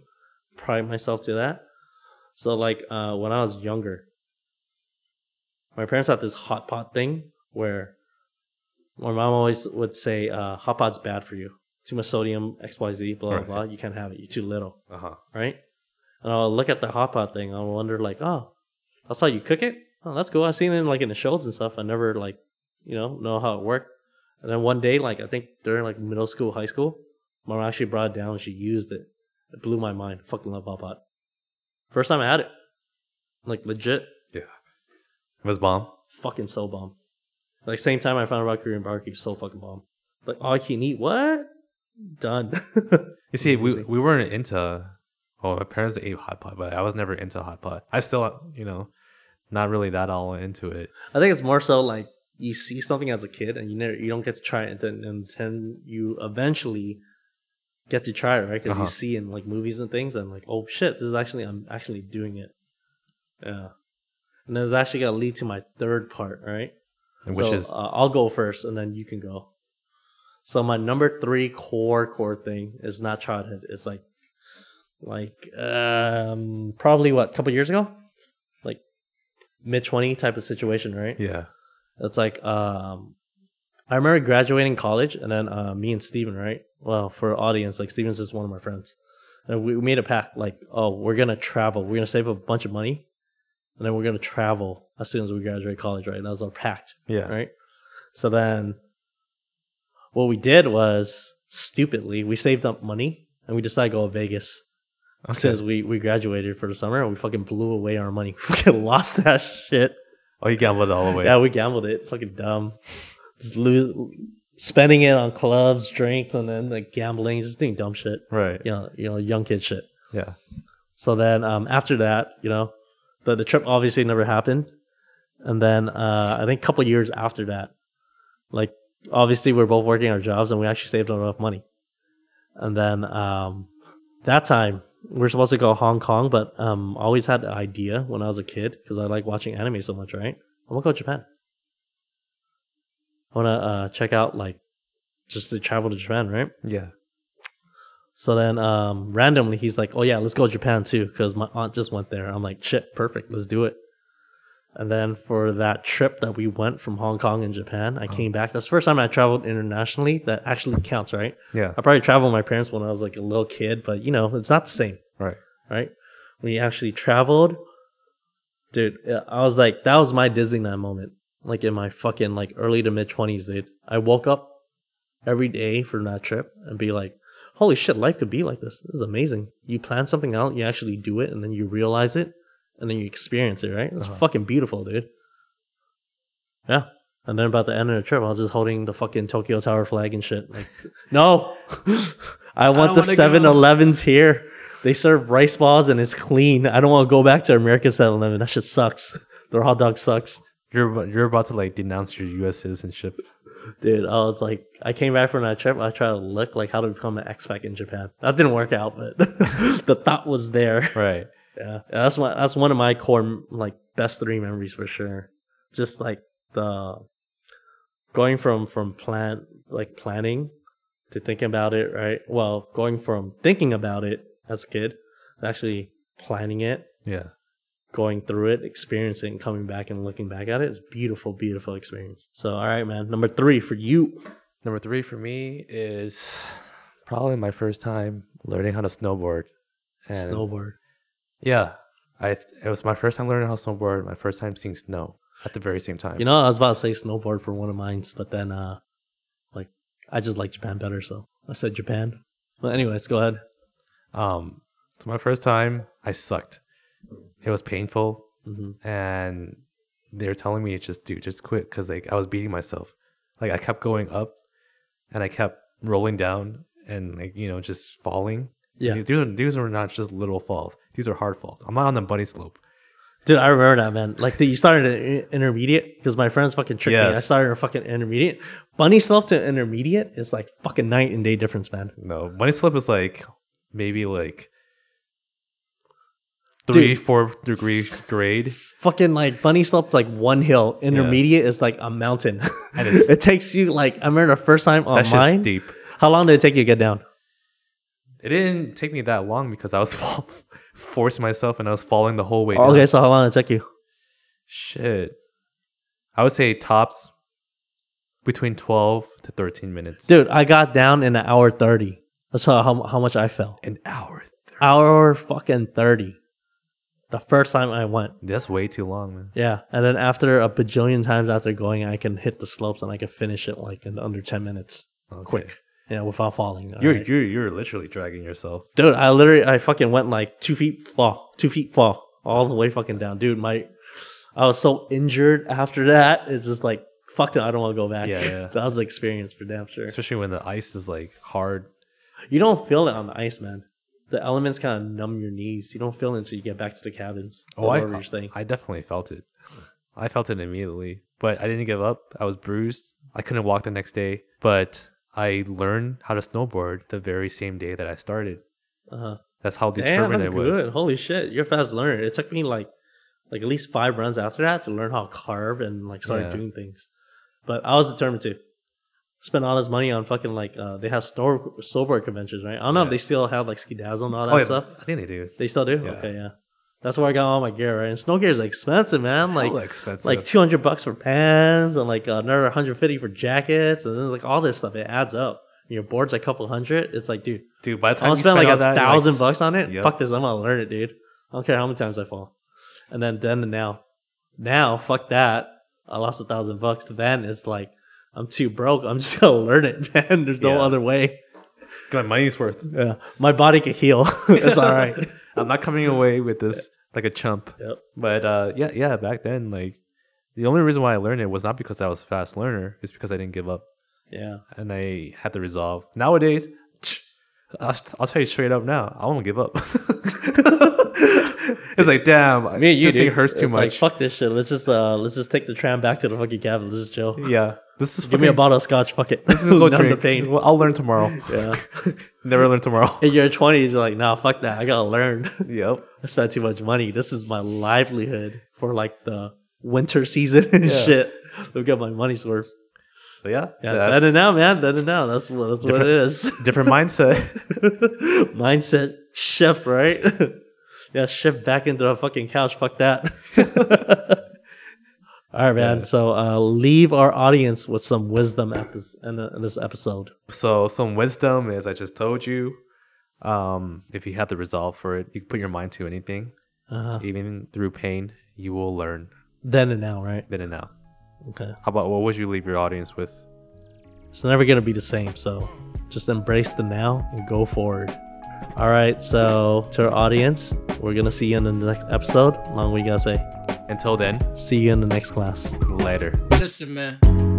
S2: Pride myself to that. So like uh when I was younger, my parents had this hot pot thing where my mom always would say, uh, hot pot's bad for you. Too much sodium, XYZ, blah, blah,
S1: Right.
S2: blah. You can't have it. You're too little
S1: Uh huh.
S2: right? And I'll look at the hot pot thing. I'll wonder like, oh, that's how you cook it. Oh, that's cool. I've seen it in, like in the shows and stuff. I never like you know, know how it worked. And then one day, like I think during like middle school, high school, my mom actually brought it down and she used it. It blew my mind. Fucking love hot pot. First time I had it. Like legit,
S1: Yeah. It was bomb.
S2: fucking so bomb. Like same time I found out about Korean barbecue, so fucking bomb. Like all I can eat, what? Done.
S1: You see, we we weren't into. Oh, my parents ate hot pot, but I was never into hot pot. I still, you know, not really that all into it.
S2: I think it's more so like you see something as a kid and you never you don't get to try it and then, and then you eventually get to try it right? Because
S1: Uh-huh.
S2: you see in like movies and things and like oh shit this is actually I'm actually doing it. Yeah. And then it's actually gonna lead to my third part right?
S1: Which
S2: so,
S1: is?
S2: uh, I'll go first and then you can go. So my number three core core thing is not childhood. It's like like um probably what a couple years ago? Like mid 20 type of situation right?
S1: Yeah,
S2: it's like um I remember graduating college and then uh me and Steven, right? Well, for audience, like Steven's just one of my friends. And we we made a pact like, oh, we're gonna travel. We're gonna save a bunch of money and then we're gonna travel as soon as we graduate college, right? That was our pact.
S1: yeah,
S2: Right? So then what we did was stupidly, we saved up money and we decided to go to Vegas. As
S1: Okay.
S2: as we, we graduated for the summer and we fucking blew away our money. fucking lost that shit.
S1: Oh, you gambled all the way.
S2: Yeah, we gambled it. Fucking dumb. Just lose, spending it on clubs, drinks, and then like gambling, just doing dumb shit.
S1: Right.
S2: You know, you know, young kid shit.
S1: Yeah.
S2: So then um, after that, you know, the the trip obviously never happened. And then uh, I think a couple years after that, like obviously we're both working our jobs and we actually saved enough money. And then um, that time we are supposed to go Hong Kong, but um, always had the idea when I was a kid because I like watching anime so much, right? I'm gonna go to Japan. I want to uh, check out like just to travel to Japan, right?
S1: Yeah.
S2: So then um, randomly he's like, "Oh yeah, let's go to Japan too," because my aunt just went there. I'm like, "Shit, perfect, let's do it." And then for that trip that we went from Hong Kong and Japan, I came back. That's the first time I traveled internationally. That actually counts, right?
S1: Yeah.
S2: I probably traveled with my parents when I was like a little kid, but you know, it's not the same,
S1: Right.
S2: right? When you actually traveled, dude, I was like, that was my Disneyland moment. Like in my fucking like early to mid twenties, dude. I woke up every day for that trip and be like, holy shit, life could be like this. This is amazing. You plan something out, you actually do it, and then you realize it, and then you experience it, right? It's fucking beautiful, dude. Yeah. And then about the end of the trip, I was just holding the fucking Tokyo Tower flag and shit. Like, no, I want the
S1: wanna
S2: 7 Elevens here. They serve rice balls and it's clean. I don't want to go back to American 7 Eleven. That shit sucks. Their hot dog sucks.
S1: You're about- you're about to like denounce your U.S. citizenship.
S2: Dude, I was like, I came back from that trip. I tried to look like how to become an expat in Japan. That didn't work out, but the thought was there.
S1: Right.
S2: Yeah, Yeah, that's my that's one of my core like best three memories for sure. Just like the going from from plan like planning to thinking about it, right? Well, going from thinking about it as a kid, actually planning it,
S1: Yeah.
S2: Going through it, experiencing, coming back and looking back at it—it's beautiful, beautiful experience. So, all right, man. Number three for you.
S1: Number three for me is probably my first time learning how to snowboard. And
S2: Snowboard.
S1: Yeah. I it was my first time learning how to snowboard. My first time seeing snow at the very same time.
S2: You know, I was about to say snowboard for one of mine, but then uh like I just like Japan better, so I said Japan. But anyways, go ahead.
S1: Um, so my first time, I sucked. It was painful,
S2: Mhm.
S1: and they were telling me just do just quit because like I was beating myself. Like I kept going up, and I kept rolling down, and like you know just falling.
S2: Yeah.
S1: these are these are not just little falls. These are hard falls. I'm not on the bunny slope.
S2: Dude, I remember that, man. Like, you started at intermediate because my friends fucking tricked me. I started at fucking intermediate. Bunny slope to intermediate is like fucking night and day difference, man.
S1: No, bunny slope is like maybe like three,
S2: Dude.
S1: four degree grade.
S2: Fucking like bunny slope's like one hill. Intermediate is like a mountain. It takes you like I remember the first time on
S1: That's just
S2: mine.
S1: steep.
S2: How long did it take you to get down?
S1: It didn't take me that long because I was fall- forcing myself and I was falling the whole way down.
S2: Okay, so how long did it take you?
S1: Shit. I would say tops between 12 to 13 minutes.
S2: Dude, I got down in an hour 30. That's how, how, how much I fell.
S1: An hour.
S2: Hour fucking 30. The first time I went.
S1: That's way too long, man.
S2: Yeah. And then after a bajillion times after going, I can hit the slopes and I can finish it like in under 10 minutes. Quick. Yeah, without falling.
S1: You're
S2: alright?
S1: you're you're literally dragging yourself.
S2: Dude, I literally, I fucking went like two feet fall, two feet fall, all the way fucking down. Dude, my, I was so injured after that. It's just like, fuck it, I don't want to go back.
S1: Yeah, yeah.
S2: that was the experience for damn sure.
S1: Especially when the ice is like hard.
S2: You don't feel it on the ice, man. The elements kind of numb your knees. You don't feel it until you get back to the cabins.
S1: Oh, I. I definitely felt it. I felt it immediately, but I didn't give up. I was bruised. I couldn't walk the next day, but I learned how to snowboard the very same day that I started.
S2: Uh-huh.
S1: That's how
S2: Damn,
S1: determined
S2: that's
S1: it was.
S2: good. Holy shit, you're a fast learner. It took me like, like at least five runs after that to learn how to carve and like start
S1: Yeah.
S2: doing things. But I was determined to spend all this money on fucking like uh, they have snow snowboard conventions, right? I don't know if
S1: Yeah.
S2: they still have like Ski Dazzle and all that
S1: Oh, yeah,
S2: stuff.
S1: I think they do.
S2: They still do.
S1: Yeah.
S2: Okay, yeah. That's where I got all my gear, right? And snow gear is expensive, man. Like
S1: Hella expensive.
S2: like 200 bucks for pants and like another 150 for jackets and then like all this stuff. It adds up. Your board's a couple hundred. It's like, dude,
S1: Dude, by the
S2: I'm
S1: time
S2: gonna
S1: you
S2: spend like
S1: all
S2: a
S1: that, you're
S2: thousand
S1: s-
S2: bucks on it.
S1: Yep.
S2: Fuck this, I'm gonna learn it, dude. I don't care how many times I fall. And then then and now, now fuck that. I lost a thousand bucks. Then it's like I'm too broke. I'm just gonna learn it, man. There's no
S1: Yeah.
S2: other way.
S1: Got my money's worth.
S2: Yeah, my body can heal. it's all right.
S1: I'm not coming away with this like a chump.
S2: Yep.
S1: But uh, yeah, yeah. Back then, like the only reason why I learned it was not because I was a fast learner. It's because I didn't give up
S2: Yeah.
S1: and I had the resolve. Nowadays, I'll, I'll tell you straight up now, I won't give up. It's like, damn,
S2: Me and you,
S1: this thing hurts too
S2: it's like,
S1: much.
S2: fuck this shit. Let's just uh, let's just take the tram back to the fucking cabin. Let's just chill.
S1: yeah, this is
S2: Give me a bottle of scotch. Fuck it.
S1: This is go
S2: Numb the pain.
S1: Well, I'll learn tomorrow.
S2: Yeah.
S1: Never learn tomorrow.
S2: In your twenties, you're like, nah, fuck that. I gotta learn.
S1: yep.
S2: I spent too much money. This is my livelihood for like the winter season and
S1: Yeah.
S2: shit. Look get my money's worth.
S1: So yeah,
S2: Yeah, then and now, man. Then and now. That's what that's what it
S1: Different- different mindset.
S2: Mindset shift, right? Yeah, shift back into the fucking couch. Fuck that. All right, man.
S1: Yeah.
S2: So uh, leave our audience with some wisdom at this in, in this episode.
S1: So some wisdom is I just told you, um, if you have the resolve for it, you can put your mind to anything,
S2: uh-huh.
S1: even through pain, you will learn
S2: then and now, right?
S1: then and now.
S2: Okay.
S1: How about what would you leave your audience with?
S2: It's never gonna be the same. So just embrace the now and go forward. All right. So to our audience, we're gonna see you in the next episode. Long we gotta say.
S1: Until then,
S2: See you in the next class.
S1: later.
S4: Listen, man.